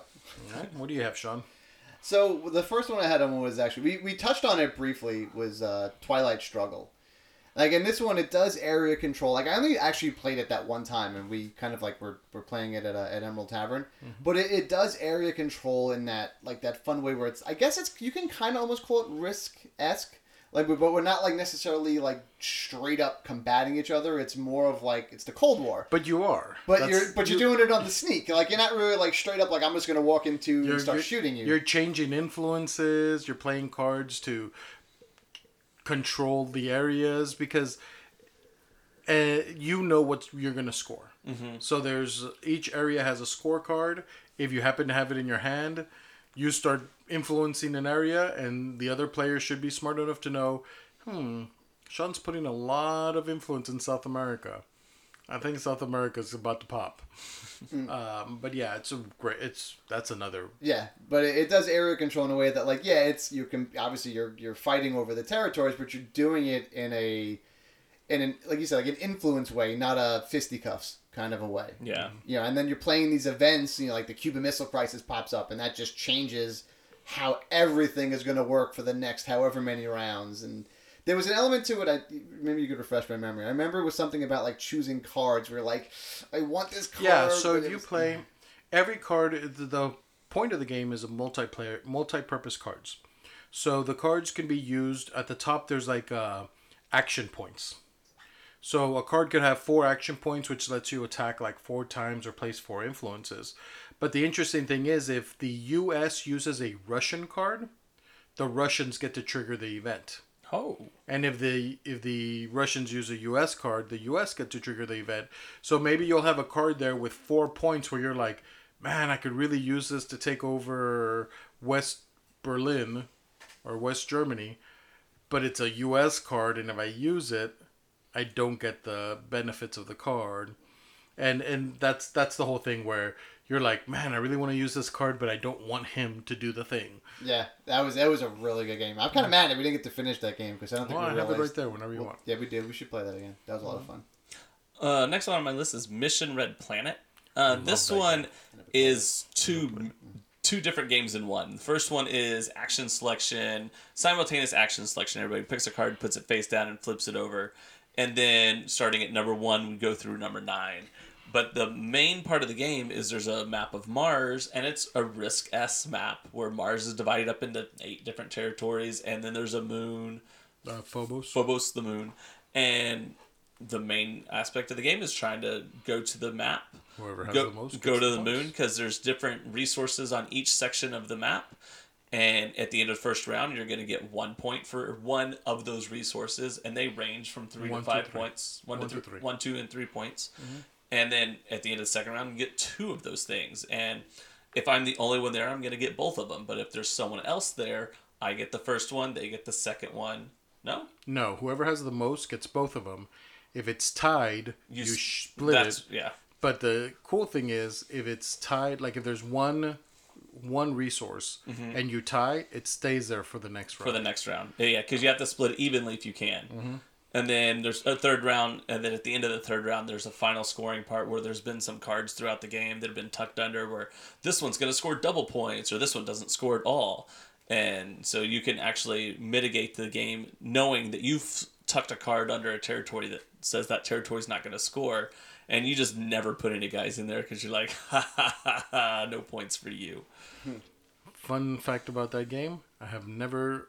All right, what do you have, Sean? So the first one I had on was actually we, we touched on it briefly was uh, Twilight Struggle. Like in this one, it does area control. Like I only actually played it that one time, and we kind of like were, were playing it at, a, at Emerald Tavern. But it, it does area control in that like that fun way where it's I guess it's you can kind of almost call it risk esque. Like, but but we're not like necessarily like straight up combating each other. It's more of like it's the Cold War. But you are. But That's- you're but you're doing it on the sneak. Like you're not really like straight up like I'm just gonna walk into and start shooting you. You're changing influences. You're playing cards to control the areas because uh, you know what you're going to score. Mm-hmm. So there's each area has a scorecard. If you happen to have it in your hand, you start influencing an area, and the other player should be smart enough to know, hmm, Sean's putting a lot of influence in South America. I think South America's about to pop. um, but yeah, it's a great. It's that's another Yeah, but it, it does area control in a way that, like, yeah, it's you can obviously you're you're fighting over the territories, but you're doing it in a, in an like you said, like an influence way, not a fisticuffs kind of a way. Yeah. You know, and then you're playing these events. You know, like the Cuban Missile Crisis pops up, and that just changes how everything is going to work for the next however many rounds. And there was an element to it. I maybe you could refresh my memory. I remember it was something about like choosing cards. Where like, I want this card. Yeah, so if you was- play every card, the, the point of the game is a multiplayer, multi-purpose cards. So the cards can be used at the top. There's like uh, action points. So a card could have four action points, which lets you attack like four times or place four influences. But the interesting thing is, if the U.S. uses a Russian card, the Russians get to trigger the event. Oh. And if the if the Russians use a U.S. card, the U.S. get to trigger the event. So maybe you'll have a card there with four points where you're like, man, I could really use this to take over West Berlin or West Germany, but it's a U.S. card, and if I use it, I don't get the benefits of the card. And and that's that's the whole thing where you're like, man, I really want to use this card, but I don't want him to do the thing. Yeah, that was that was a really good game. I'm kind of mad that we didn't get to finish that game because I don't think Well, I we have it right there whenever you Well, want. yeah, we did. We should play that again. That was a lot of fun. Uh, next one on my list is Mission Red Planet. Uh, this one is two two different games in one. The first one is action selection, simultaneous action selection. Everybody picks a card, puts it face down, and flips it over. And then starting at number one, we go through number nine. But the main part of the game is there's a map of Mars, and it's a Risk S map where Mars is divided up into eight different territories, and then there's a moon, Uh, Phobos. Phobos the moon, and the main aspect of the game is trying to go to the map, Whoever has go, the most. go to the the moon because there's different resources on each section of the map. And at the end of the first round, you're going to get one point for one of those resources, and they range from three One to five three. points, one, One to, three, three. Mm-hmm. and three points. And then at the end of the second round, you get two of those things. And if I'm the only one there, I'm going to get both of them. But if there's someone else there, I get the first one, they get the second one. No, No, whoever has the most gets both of them. If it's tied, you, s- split that's it. yeah. But the cool thing is, if it's tied, like if there's one one resource and you tie, it stays there for the next round. Mm-hmm. for the next round. Yeah, because you have to split it evenly if you can. Mm-hmm. And then there's a third round, and then at the end of the third round, there's a final scoring part where there's been some cards throughout the game that have been tucked under where this one's going to score double points or this one doesn't score at all. And so you can actually mitigate the game knowing that you've tucked a card under a territory that says that territory's not going to score. And you just never put any guys in there because you're like, ha ha ha ha, no points for you. Fun fact about that game: I have never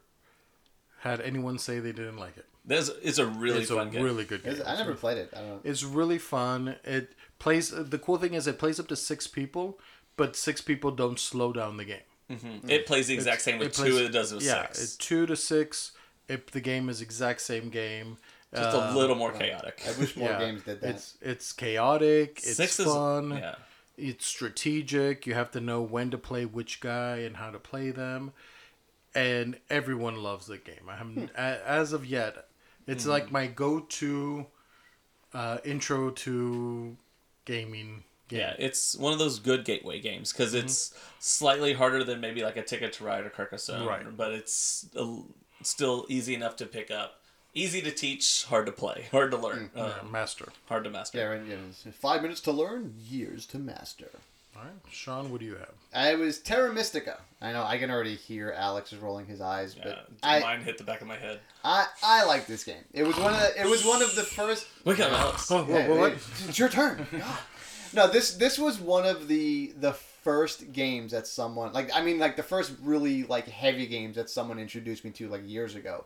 had anyone say they didn't like it. This it's a really it's fun a game. really good game. Is- I never played it. I don't. It's really fun. It plays. The cool thing is, it plays up to six people, but six people don't slow down the game. Mm-hmm. It plays the exact same with It two plays- as it does with yeah, six. it's two to six. If the game is exact same game, Just Uh, a little more chaotic. I wish more yeah, games did that. It's it's chaotic. It's Six is fun. yeah. It's strategic. You have to know when to play which guy and how to play them, and everyone loves the game. I haven't a- as of yet. It's like my go-to uh, intro to gaming Yeah, it's one of those good gateway games because it's slightly harder than maybe like a Ticket to Ride or Carcassonne, Right. but it's a, still easy enough to pick up. Easy to teach, hard to play, hard to learn, Yeah, um, master. hard to master. Yeah, right. Yeah, five minutes to learn, years to master. All right, Sean, what do you have? I was Terra Mystica. I know I can already hear Alex is rolling his eyes, Yeah, but I, mine hit the back of my head. I I like this game. It was one of the, it was one of the first. Wake up, Alex. Oh, Yeah, what? what? it- it's your turn. God. No, this this was one of the the first games that someone like. I mean, like the first really like heavy games that someone introduced me to like years ago.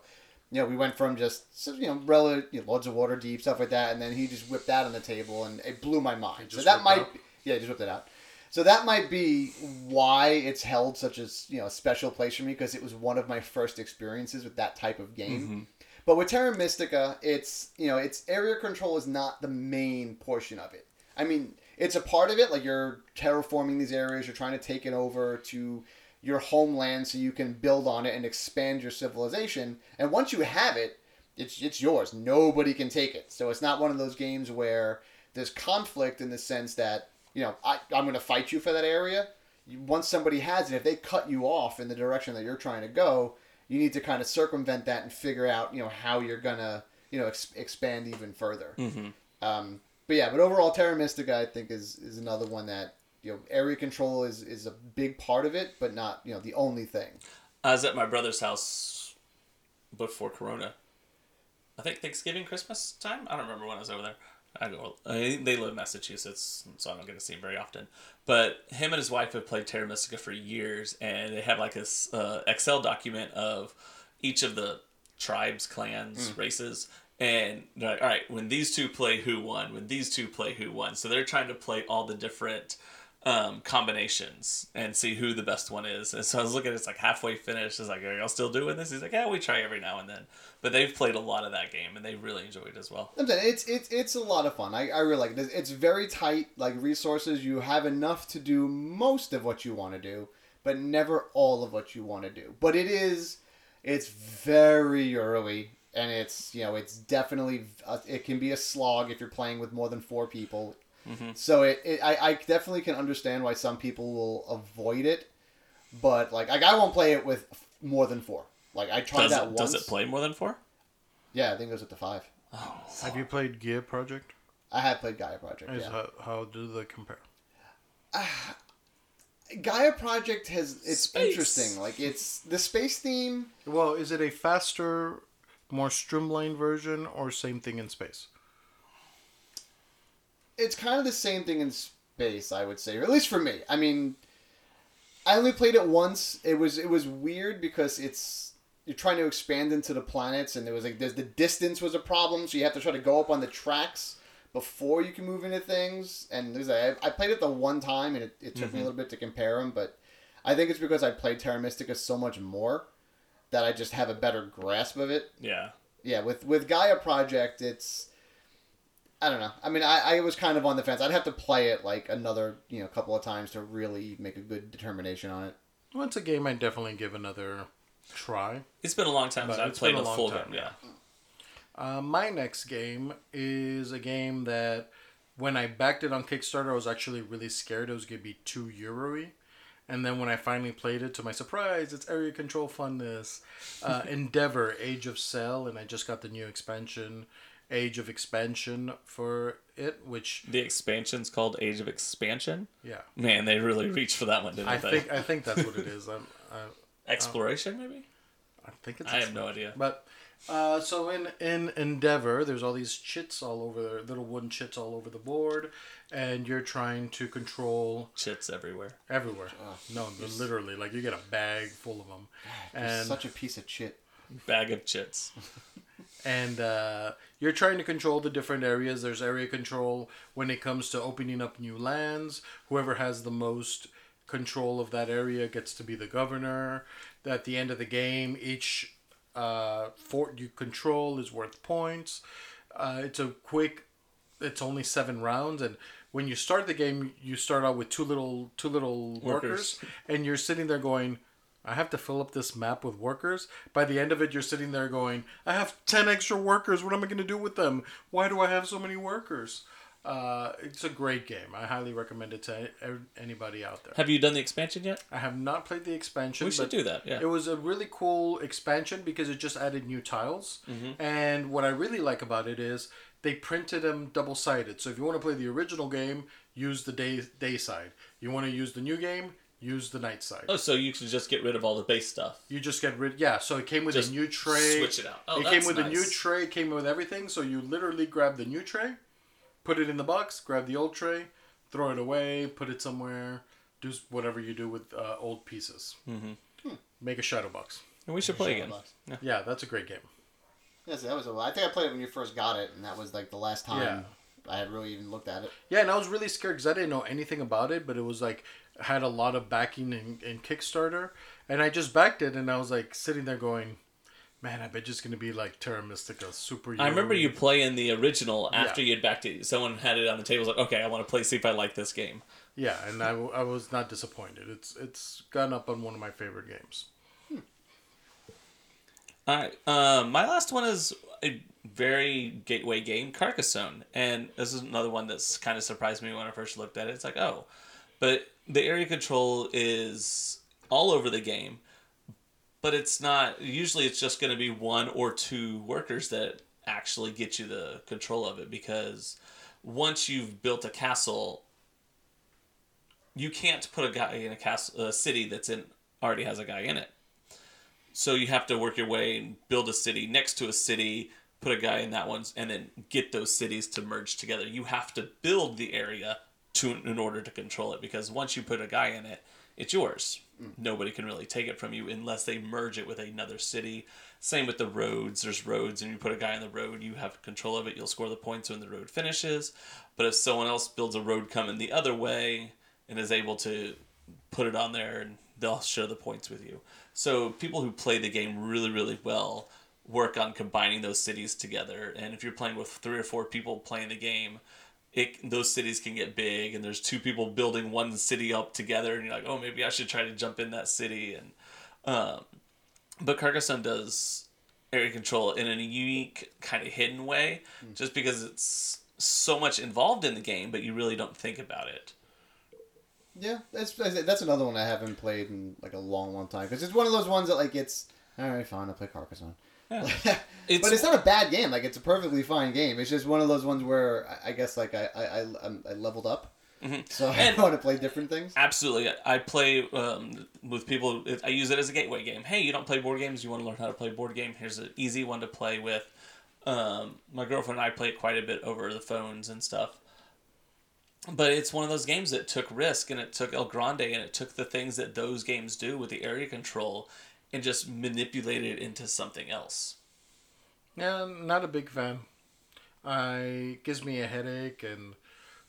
You know, we went from just you know, rel- you know, loads of water deep stuff like that, and then he just whipped that on the table, and it blew my mind. So that might, out? yeah, he just whipped it out. So that might be why it's held such a you know special place for me because it was one of my first experiences with that type of game. But with Terra Mystica, it's you know its area control is not the main portion of it. I mean, it's a part of it. Like you're terraforming these areas, you're trying to take it over to your homeland so you can build on it and expand your civilization. And once you have it, it's it's yours. Nobody can take it. So it's not one of those games where there's conflict in the sense that you know I, I'm going to fight you for that area. Once somebody has it, if they cut you off in the direction that you're trying to go, you need to kind of circumvent that and figure out you know how you're gonna you know ex- expand even further. Mm-hmm. Um, but yeah, but overall, Terra Mystica I think is is another one that you know area control is is a big part of it, but not you know the only thing. I was at my brother's house before Corona. I think Thanksgiving, Christmas time. I don't remember when I was over there. I go. I, they live in Massachusetts, so I don't get to see him very often. But him and his wife have played Terra Mystica for years, and they have like this uh, Excel document of each of the tribes, clans, races, and they're like, all right, when these two play, who won? When these two play, who won? So they're trying to play all the different um, combinations and see who the best one is. And so I was looking, it's like halfway finished. It's like, are y'all still doing this? He's like, yeah, we try every now and then. But they've played a lot of that game and they really enjoyed it as well. I'm saying it's it's it's a lot of fun. I, I really like it. It's- very tight, like resources. You have enough to do most of what you want to do, but never all of what you want to do. But it is, it's very early, and it's you know it's definitely uh, it can be a slog if you're playing with more than four people. Mm-hmm. So it, it I, I definitely can understand why some people will avoid it, but like like I won't play it with more than four. Like I tried Does that it, once. does it play more than four? Yeah, I think it was at the five. Oh. Have you played Gaia Project? I have played Gaia Project. Is Yeah. how, how do they compare? Ah, Gaia Project has it's Space. interesting. Like it's the space theme. Well, is it a faster, more streamlined version, or same thing in space? It's kind of the same thing in space, I would say, or at least for me. I mean, I only played it once. It was it was weird because it's you're trying to expand into the planets, and there was like there's the distance was a problem, so you have to try to go up on the tracks before you can move into things. And there's a, I played it the one time, and it, it took me a mm-hmm. little bit to compare them, but I think it's because I played Terra Mystica so much more that I just have a better grasp of it. Yeah. yeah, with with Gaia Project, it's I don't know. I mean, I, I was kind of on the fence. I'd have to play it like another you know couple of times to really make a good determination on it. Well, it's a game I'd definitely give another try. It's been a long time But since I've played been a a long full time, game. Yeah. Uh, my next game is a game that when I backed it on Kickstarter, I was actually really scared it was going to be too Euro-y. And then when I finally played it, to my surprise, it's area control funness. Uh, Endeavor, Age of Sail, and I just got the new expansion, Age of Expansion for it, which, The expansion's called Age of Expansion. yeah. Man, they really reached for that one, didn't I they? think I think that's what it is. I'm, I, Exploration, maybe? I think it's. I have no idea. But uh, so in in Endeavor, there's all these chits all over there, little wooden chits all over the board, and you're trying to control Chits everywhere. everywhere. no, literally, like you get a bag full of them, and Such a piece of chit. Bag of chits. and uh, you're trying to control the different areas. There's area control when it comes to opening up new lands. Whoever has the most control of that area gets to be the governor. At the end of the game, each uh, fort you control is worth points. Uh, it's a quick. It's only seven rounds, and when you start the game, you start out with two little two little workers, Workers. and you're sitting there going. I have to fill up this map with workers. By the end of it, you're sitting there going, I have 10 extra workers. What am I going to do with them? Why do I have so many workers? Uh, it's a great game. I highly recommend it to anybody out there. Have you done the expansion yet? I have not played the expansion. We should do that. Yeah. It was a really cool expansion because it just added new tiles. And what I really like about it is they printed them double sided. So if you want to play the original game, use the day day side. You want to use the new game, use the night side. Oh, so you can just get rid of all the base stuff. You just get rid. Yeah, so it came with Just a new tray. switch it out. Oh, it came that's with a new tray. it Came with everything. So you literally grab the new tray, put it in the box, grab the old tray, throw it away, put it somewhere, do s- whatever you do with uh, old pieces. Mm-hmm. Make a shadow box. And we should play Shadow again. Box. Yeah, that's a great game. Yes, that was. A, I think I played it when you first got it, and that was like the last time Yeah. I had really even looked at it. Yeah, and I was really scared because I didn't know anything about it, but it was like had a lot of backing in, in Kickstarter, and I just backed it, and I was like sitting there going, "Man, I bet it's gonna be like Terra Mystica, super." I remember you playing the original after Yeah. you'd backed it. Someone had it on the table. Was like, okay, I want to play. See if I like this game. Yeah, and I, I was not disappointed. It's it's gone up on one of my favorite games. All right. Um, my last one is a very gateway game, Carcassonne, and this is another one that's kind of surprised me when I first looked at it. It's like, oh, but the area control is all over the game, but it's not. Usually, it's just going to be one or two workers that actually get you the control of it because once you've built a castle, you can't put a guy in a castle, a city that's in already has a guy in it. So you have to work your way and build a city next to a city, put a guy in that one, and then get those cities to merge together. You have to build the area to in order to control it because once you put a guy in it, it's yours. Mm. Nobody can really take it from you unless they merge it with another city. Same with the roads. There's roads, and you put a guy on the road, you have control of it. You'll score the points when the road finishes. But if someone else builds a road coming the other way and is able to put it on there, and they'll share the points with you. So people who play the game really, really well work on combining those cities together. And if you're playing with three or four people playing the game, it those cities can get big, and there's two people building one city up together, and you're like, oh, maybe I should try to jump in that city. And um, but Carcassonne does area control in a unique kind of hidden way, just because it's so much involved in the game, but you really don't think about it. Yeah, that's that's another one I haven't played in like a long, long time because it's one of those ones that like it's all right, fine, I'll play Carcassonne. Yeah. but it's not a bad game. Like it's a perfectly fine game. It's just one of those ones where I, I guess like I I, I, I leveled up, so I And- want to play different things. Absolutely. I play um, with people. I use it as a gateway game. Hey, you don't play board games? You want to learn how to play board game? Here's an easy one to play with. Um, my girlfriend and I play it quite a bit over the phones and stuff. But it's one of those games that took risk and it took El Grande and it took the things that those games do with the area control and just manipulate it into something else. Yeah, not a big fan. I gives me a headache and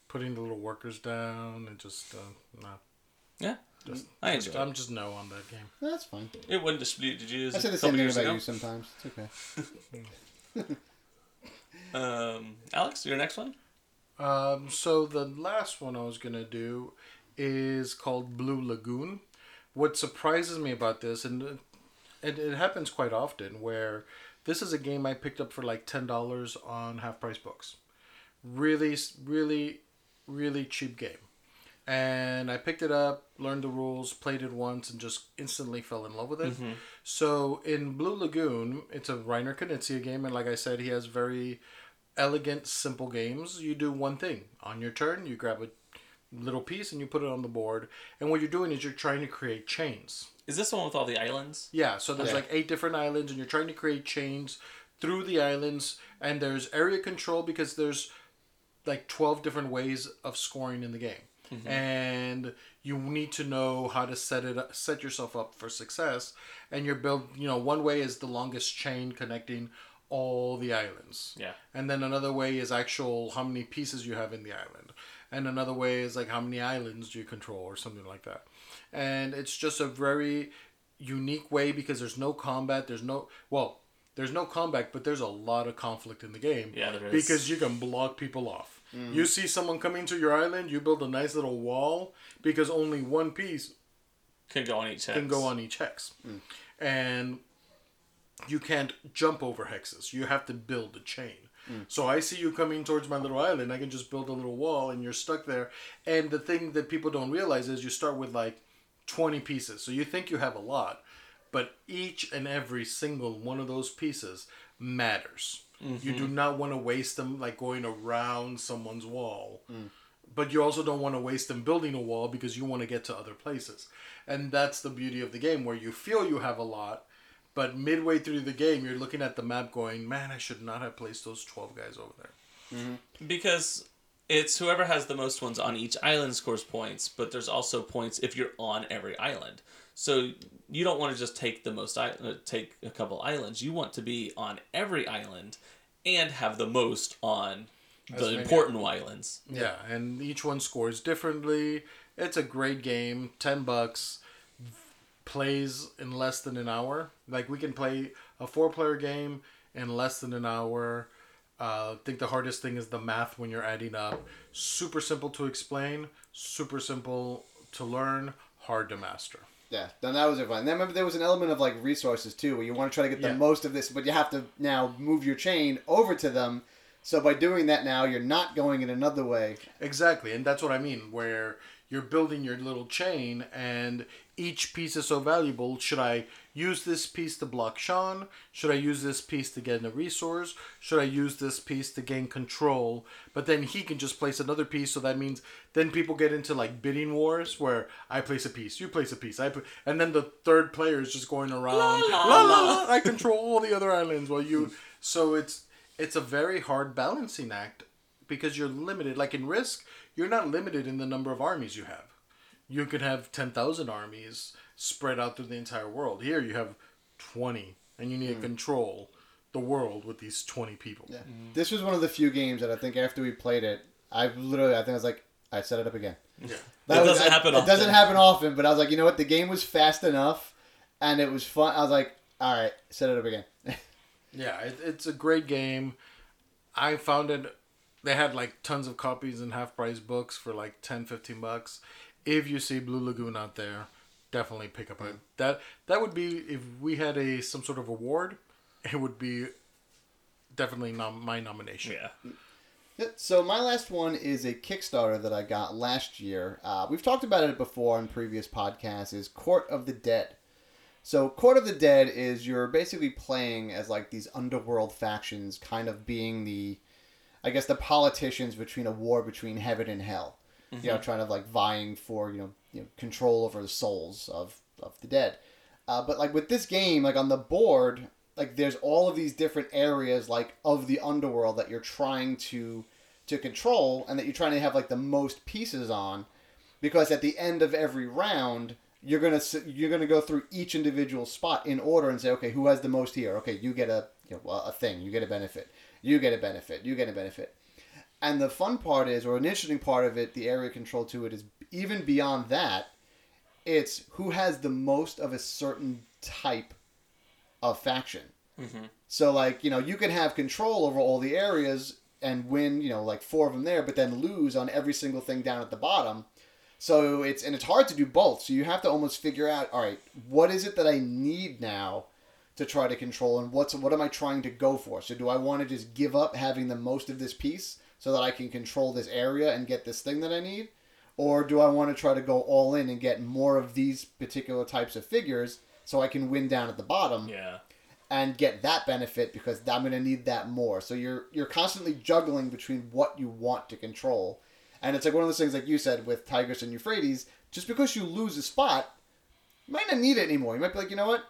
putting the little workers down and just uh, nah. Yeah, Just, I just- enjoy it. I'm just no on that game. That's fine. It wouldn't dispute. Did you I it say the same thing about ago? you sometimes. It's okay. Um, Alex, your next one? Um, so the last one I was gonna do is called Blue Lagoon. What surprises me about this, and it, it, happens quite often, where this is a game I picked up for like ten dollars on half price books. Really, really, really cheap game, and I picked it up, learned the rules, played it once, and just instantly fell in love with it. Mm-hmm. So in Blue Lagoon, it's a Reiner Knizia game, and like I said, he has very elegant, simple games. You do one thing on your turn. You grab a little piece and you put it on the board, and what you're doing is you're trying to create chains. Is this the one with all the islands? Yeah, so there's Yeah. like eight different islands, and you're trying to create chains through the islands, and there's area control because there's like 12 different ways of scoring in the game. Mm-hmm. And you need to know how to set it up, set yourself up for success. And you're build, you know, one way is the longest chain connecting all the islands. Yeah. And then another way is actual how many pieces you have in the island. And another way is like how many islands do you control or something like that. And it's just a very unique way because there's no combat, there's no well, there's no combat, but there's a lot of conflict in the game. Yeah, there is. Because you can block people off. Mm-hmm. You see someone coming to your island, you build a nice little wall because only one piece Can go on each hex. can go on each hex. Mm. And you can't jump over hexes. You have to build a chain. Mm. So I see you coming towards my little island. I can just build a little wall, and you're stuck there. And the thing that people don't realize is you start with like 20 pieces. So you think you have a lot, but each and every single one of those pieces matters. You do mm-hmm. not want to waste them like going around someone's wall. Mm. But you also don't want to waste them building a wall because you want to get to other places. And that's the beauty of the game where you feel you have a lot, but midway through the game you're looking at the map going, "Man, I should not have placed those 12 guys over there." Mm-hmm. because it's whoever has the most ones on each island scores points, but there's also points if you're on every island. So you don't want to just take the most uh, take a couple islands. You want to be on every island and have the most on the many- important islands. Yeah, and each one scores differently. It's a great game. Ten bucks. Plays in less than an hour. Like we can play a four-player game in less than an hour. Uh, I think the hardest thing is the math when you're adding up. Super simple to explain. Super simple to learn. Hard to master. Yeah, then that was fun. Then remember there was an element of like resources too, where you want to try to get the Yeah. most of this, but you have to now move your chain over to them. So by doing that now, you're not going in another way. Exactly, and that's what I mean. Where you're building your little chain, and each piece is so valuable. Should I use this piece to block Sean? Should I use this piece to get in a resource? Should I use this piece to gain control? But then he can just place another piece, so that means then people get into like bidding wars where I place a piece, you place a piece, I put, and then the third player is just going around. La, la, "La, la, la." la, I control all the other islands while you. So it's it's a very hard balancing act because you're limited. Like in Risk, you're not limited in the number of armies you have. You could have 10,000 armies spread out through the entire world. Here you have 20, and you need to hmm. control the world with these 20 people. Yeah. Hmm. This was one of the few games that I think after we played it, I literally I think I was like, I set it up again. Yeah. That It was- doesn't I- happen It doesn't often. happen often, but I was like, you know what? The game was fast enough, and it was fun. I was like, all right, set it up again. Yeah, it, it's a great game. I found it. They had like tons of copies and half price books for like 10, 15 bucks. If you see Blue Lagoon out there, definitely pick up a that. That would be if we had a some sort of award. It would be definitely nom- my nomination. Yeah. Yeah, So my last one is a Kickstarter that I got last year. Uh, we've talked about it before on previous podcasts. Is Court of the Dead. So Court of the Dead is you're basically playing as like these underworld factions, kind of being the, I guess the politicians between a war between heaven and hell. You know, trying to like vying for you know you know control over the souls of of the dead. Uh, but like with this game, like on the board, like there's all of these different areas like of the underworld that you're trying to to control and that you're trying to have like the most pieces on because at the end of every round you're gonna you're gonna go through each individual spot in order and say okay who has the most here? Okay you get a you know, a thing. You get a benefit. You get a benefit. You get a benefit and the fun part is or an interesting part of it the area control to it is even beyond that it's who has the most of a certain type of faction mm-hmm. so like you know you can have control over all the areas and win you know like four of them there, but then lose on every single thing down at the bottom. So it's and it's hard to do both. So you have to almost figure out all right what is it that I need now to try to control and what's what am I trying to go for? So do I want to just give up having the most of this piece so that I can control this area and get this thing that I need? Or do I want to try to go all in and get more of these particular types of figures so I can win down at the bottom? Yeah. and get that benefit because I'm going to need that more. So you're you're constantly juggling between what you want to control, and it's like one of those things like you said with Tigris and Euphrates. Just because you lose a spot, you might not need it anymore. You might be like, you know what,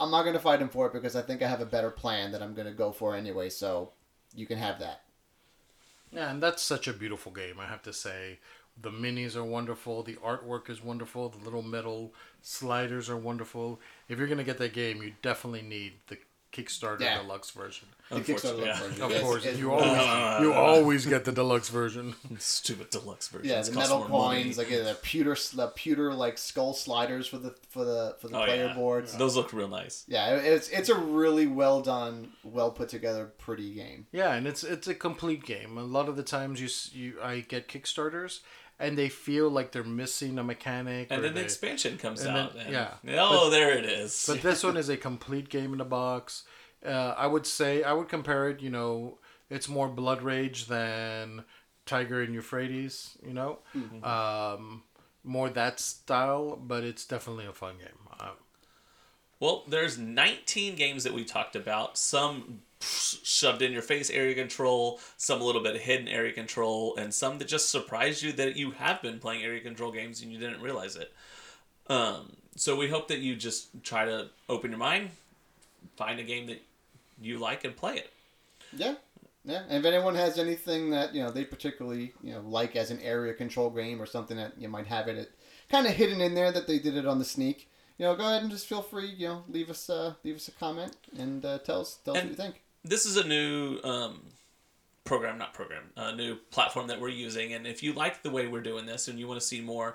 I'm not going to fight him for it because I think I have a better plan that I'm going to go for anyway. So you can have that. Yeah, and that's such a beautiful game, I have to say. The minis are wonderful, the artwork is wonderful, the little metal sliders are wonderful. If you're going to get that game, you definitely need the Kickstarter Yeah. deluxe version. The Kickstarter Unfortunately, yeah. version. Of Yes, course, it's- you always you always get the deluxe version. Stupid deluxe version. Yeah, the metal coins, like uh, the pewter, the pewter like skull sliders for the for the for the oh, player yeah. boards. Those look real nice. Yeah, it's it's a really well done, well put together, pretty game. Yeah, and it's it's a complete game. A lot of the times you you I get Kickstarters and they feel like they're missing a mechanic. And then the expansion comes and then- out. and, yeah. Oh, there it is. but this one is a complete game in a box. Uh, I would say I would compare it. You know, it's more Blood Rage than Tiger and Euphrates. You know, um, more that style, but it's definitely a fun game. Uh, Well, there's 19 games that we talked about. Some shoved in your face area control, some a little bit of hidden area control, and some that just surprised you that you have been playing area control games and you didn't realize it. Um, so we hope that you just try to open your mind, find a game that you like, and play it. Yeah. Yeah, and if anyone has anything that you know they particularly you know like as an area control game or something that you might have it kind of hidden in there that they did it on the sneak, you know, go ahead and just feel free, you know, leave us uh, leave us a comment and uh, tell us tell us And- what you think. This is a new um, program, not program, a new platform that we're using. And if you like the way we're doing this and you want to see more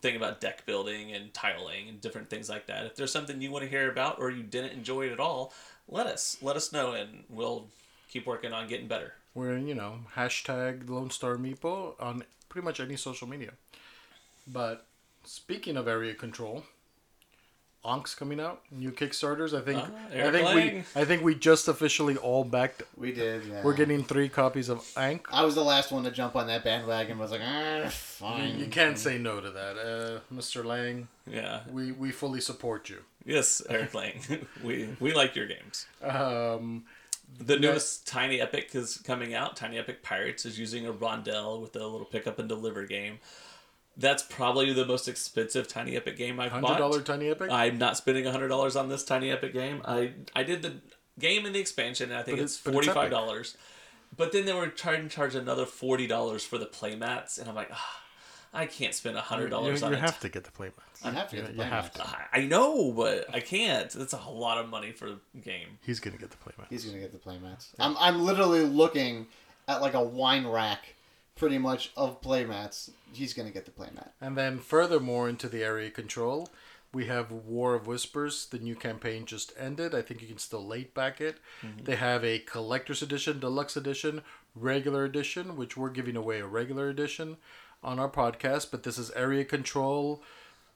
thing about deck building and tiling and different things like that, if there's something you want to hear about or you didn't enjoy it at all, let us let us know and we'll keep working on getting better. we're you know hashtag Lone Star Meeple on pretty much any social media. But speaking of area control, Ankh's coming out, new Kickstarters. I think Ah, I think Lang. we I think we just officially all backed. We did. Yeah. We're getting three copies of Ankh. I was the last one to jump on that bandwagon. Was like, ah, fine. You can't say no to that, uh, Mr. Lang. Yeah. We we fully support you. Yes, Eric Lang. we we like your games. Um, The newest Tiny Epic is coming out. Tiny Epic Pirates is using a rondel with a little pick up and deliver game. That's probably the most expensive Tiny Epic game I've hundred bought. dollar tiny epic. I'm not spending hundred dollars on this Tiny Epic game. I I did the game and the expansion, and I think But it's it's- but forty it's five Epic. dollars. But then they were trying to charge another forty dollars for the playmats, and I'm like, ah, I can't spend hundred you dollars you on it. have to get the playmats. You have to get the You have playmats. I I know, but I can't. That's a lot of money for the game. He's gonna get the playmats. He's gonna get the playmats. I'm I'm literally looking at like a wine rack, pretty much of playmats. He's gonna get the playmat. And then furthermore into the area control, we have War of Whispers. The new campaign just ended. I think you can still late back it. They have a collector's edition, deluxe edition, regular edition, which we're giving away a regular edition on our podcast. But this is area control.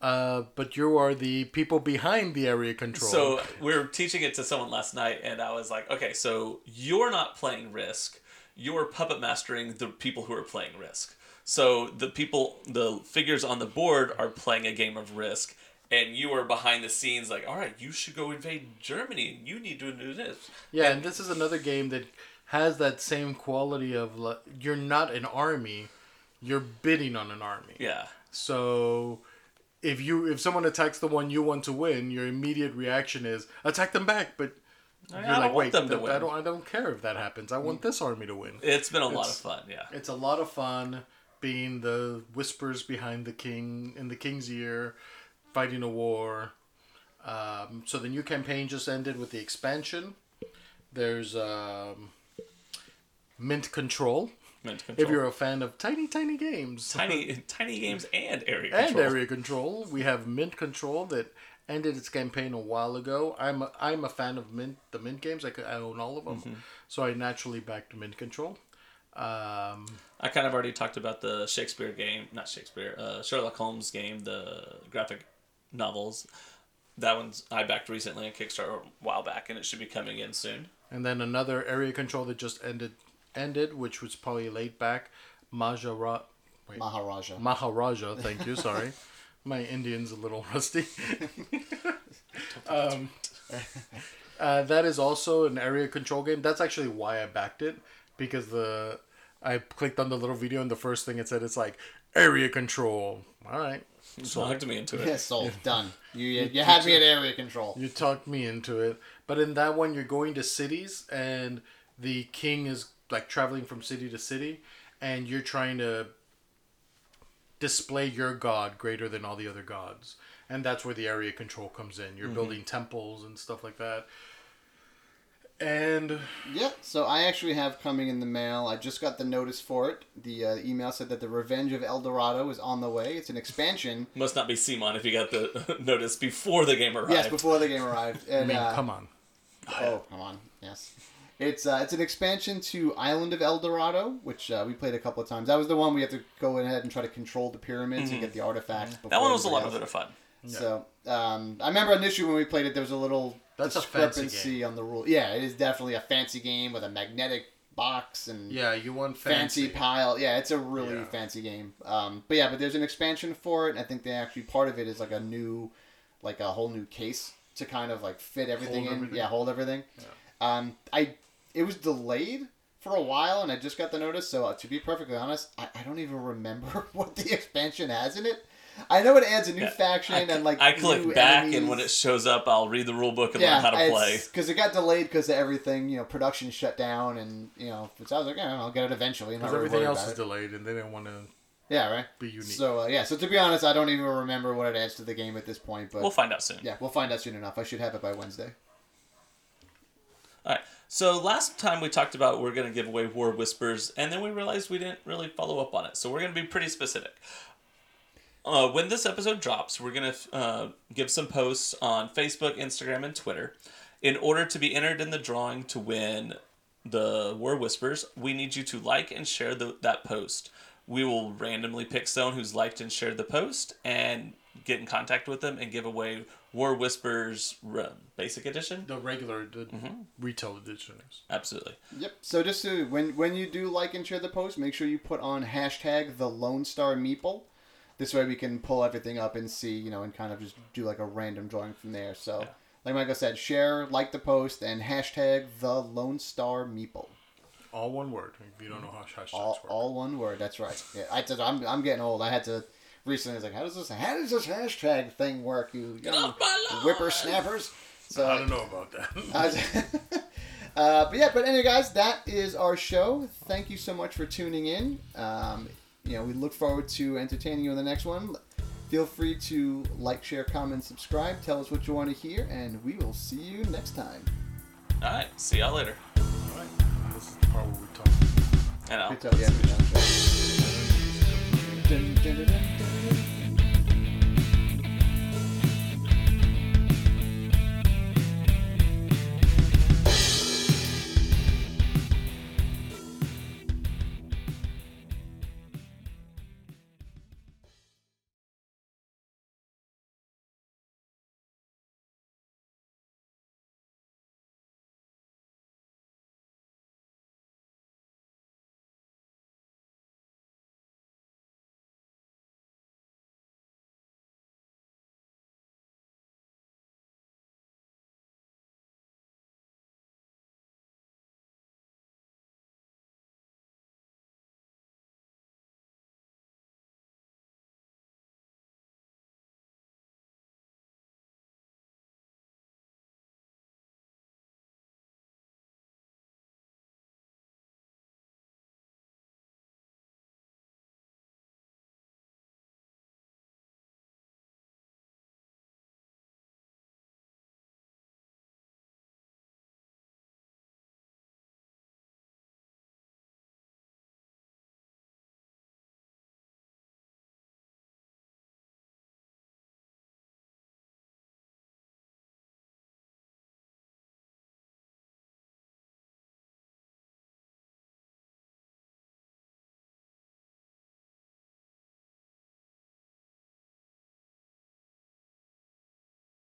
Uh, but you are the people behind the area control. So we are teaching it to someone last night, and I was like, okay, so you're not playing Risk. You're puppet mastering the people who are playing Risk. So the people, the figures on the board are playing a game of Risk, and you are behind the scenes, like, all right, you should go invade Germany. and You need to do this. Yeah, and this is another game that has that same quality of like, you're not an army, you're bidding on an army. Yeah. So if you if someone attacks the one you want to win, your immediate reaction is attack them back. But I you're don't like, want them to win." I don't I don't care if that happens. I want this army to win. It's been a lot of It's- fun. Yeah. It's a lot of fun being the whispers behind the king in the king's ear, fighting a war. Um, so the new campaign just ended with the expansion. There's um, Mint Control. Mint If control. you're a fan of tiny, tiny games, tiny, tiny games and area and control. area control, we have Mint Control that ended its campaign a while ago. I'm a, I'm a fan of Mint the Mint games. I, I own all of them, Mm-hmm. so I naturally backed Mint Control. Um, I kind of already talked about the Shakespeare game, not Shakespeare, uh, Sherlock Holmes game, the graphic novels. That one's I backed recently on Kickstarter a while back, and it should be coming in soon. and then another area control that just ended ended, which was probably late back. Mahara, wait, Maharaja. Maharaja. Thank you. Sorry, my Indian's a little rusty. um, uh, that is also an area control game. That's actually why I backed it because the I clicked on the little video and the first thing it said it's like area control. All right, So talked me into it. Yeah, sold. Done. You you, you had me at area control. you talked me into it. But in that one, you're going to cities and the king is like traveling from city to city, and you're trying to display your god greater than all the other gods. And that's where the area control comes in. You're building temples and stuff like that. And Yeah, so I actually have coming in the mail. I just got the notice for it. The uh, email said that the Revenge of El Dorado is on the way. It's an expansion. Must not be Simon if you got the notice before the game arrived. Yes, before the game arrived. I mean, uh, come on. Oh, come on. Yes. It's uh, it's an expansion to Island of El Dorado, which uh, we played a couple of times. That was the one we had to go ahead and try to control the pyramids and get the artifacts. Mm-hmm. that one was a lot of bit of fun. So um, I remember initially when we played it, there was a little That's a fancy discrepancy on the rule. Yeah, it is definitely a fancy game with a magnetic box and Yeah, you want fancy, fancy. pile. Yeah, it's a really Yeah. fancy game. Um, but yeah, but there's an expansion for it. and I think they actually part of it is like a new, like a whole new case to kind of like fit everything Hold in. everything. Yeah, hold everything. Um, I it was delayed for a while, and I just got the notice. So uh, to be perfectly honest, I, I don't even remember what the expansion has in it. I know it adds a new Yeah, faction I, and like I click new back, and when it shows up, I'll read the rule book and learn how to play. because it got delayed because of everything. You know, production shut down, and you know, so I was like, yeah, I'll get it eventually. I'm Because really everything else is it. delayed, and they didn't want to Yeah, right. be unique. So uh, yeah, so to be honest, I don't even remember what it adds to the game at this point. But We'll find out soon. yeah, we'll find out soon enough. I should have it by Wednesday. All right. So last time we talked about we're going to give away War Whispers, and then we realized we didn't really follow up on it. So we're going to be pretty specific. Uh, when this episode drops, we're going to uh, give some posts on Facebook, Instagram, and Twitter. In order to be entered in the drawing to win the War Whispers, we need you to like and share the, that post. We will randomly pick someone who's liked and shared the post and get in contact with them and give away War Whispers uh, Basic Edition. the regular, the Mm-hmm. retail edition. Absolutely. Yep. So just to, when when you do like and share the post, make sure you put on hashtag the Lone Star Meeple. This way we can pull everything up and see, you know, and kind of just do like a random drawing from there. So, Yeah. like Michael said, share, like the post, and hashtag the Lone Star Meeple. All one word. If you don't know how hashtags All, work. all one word. That's right. Yeah, I did, I'm, I'm getting old. I had to recently. I was like, how does this how does this hashtag thing work? You young off whippersnappers. So I don't know about that. Was- uh, but yeah, but anyway, guys, that is our show. Thank you so much for tuning in. Um, you know, we look forward to entertaining you in the next one. Feel free to like, share, comment, subscribe. Tell us what you want to hear, and we will see you next time. All right. See y'all later. all right. This is the part where we talk. I'll Good talk, yeah, dun, dun, dun.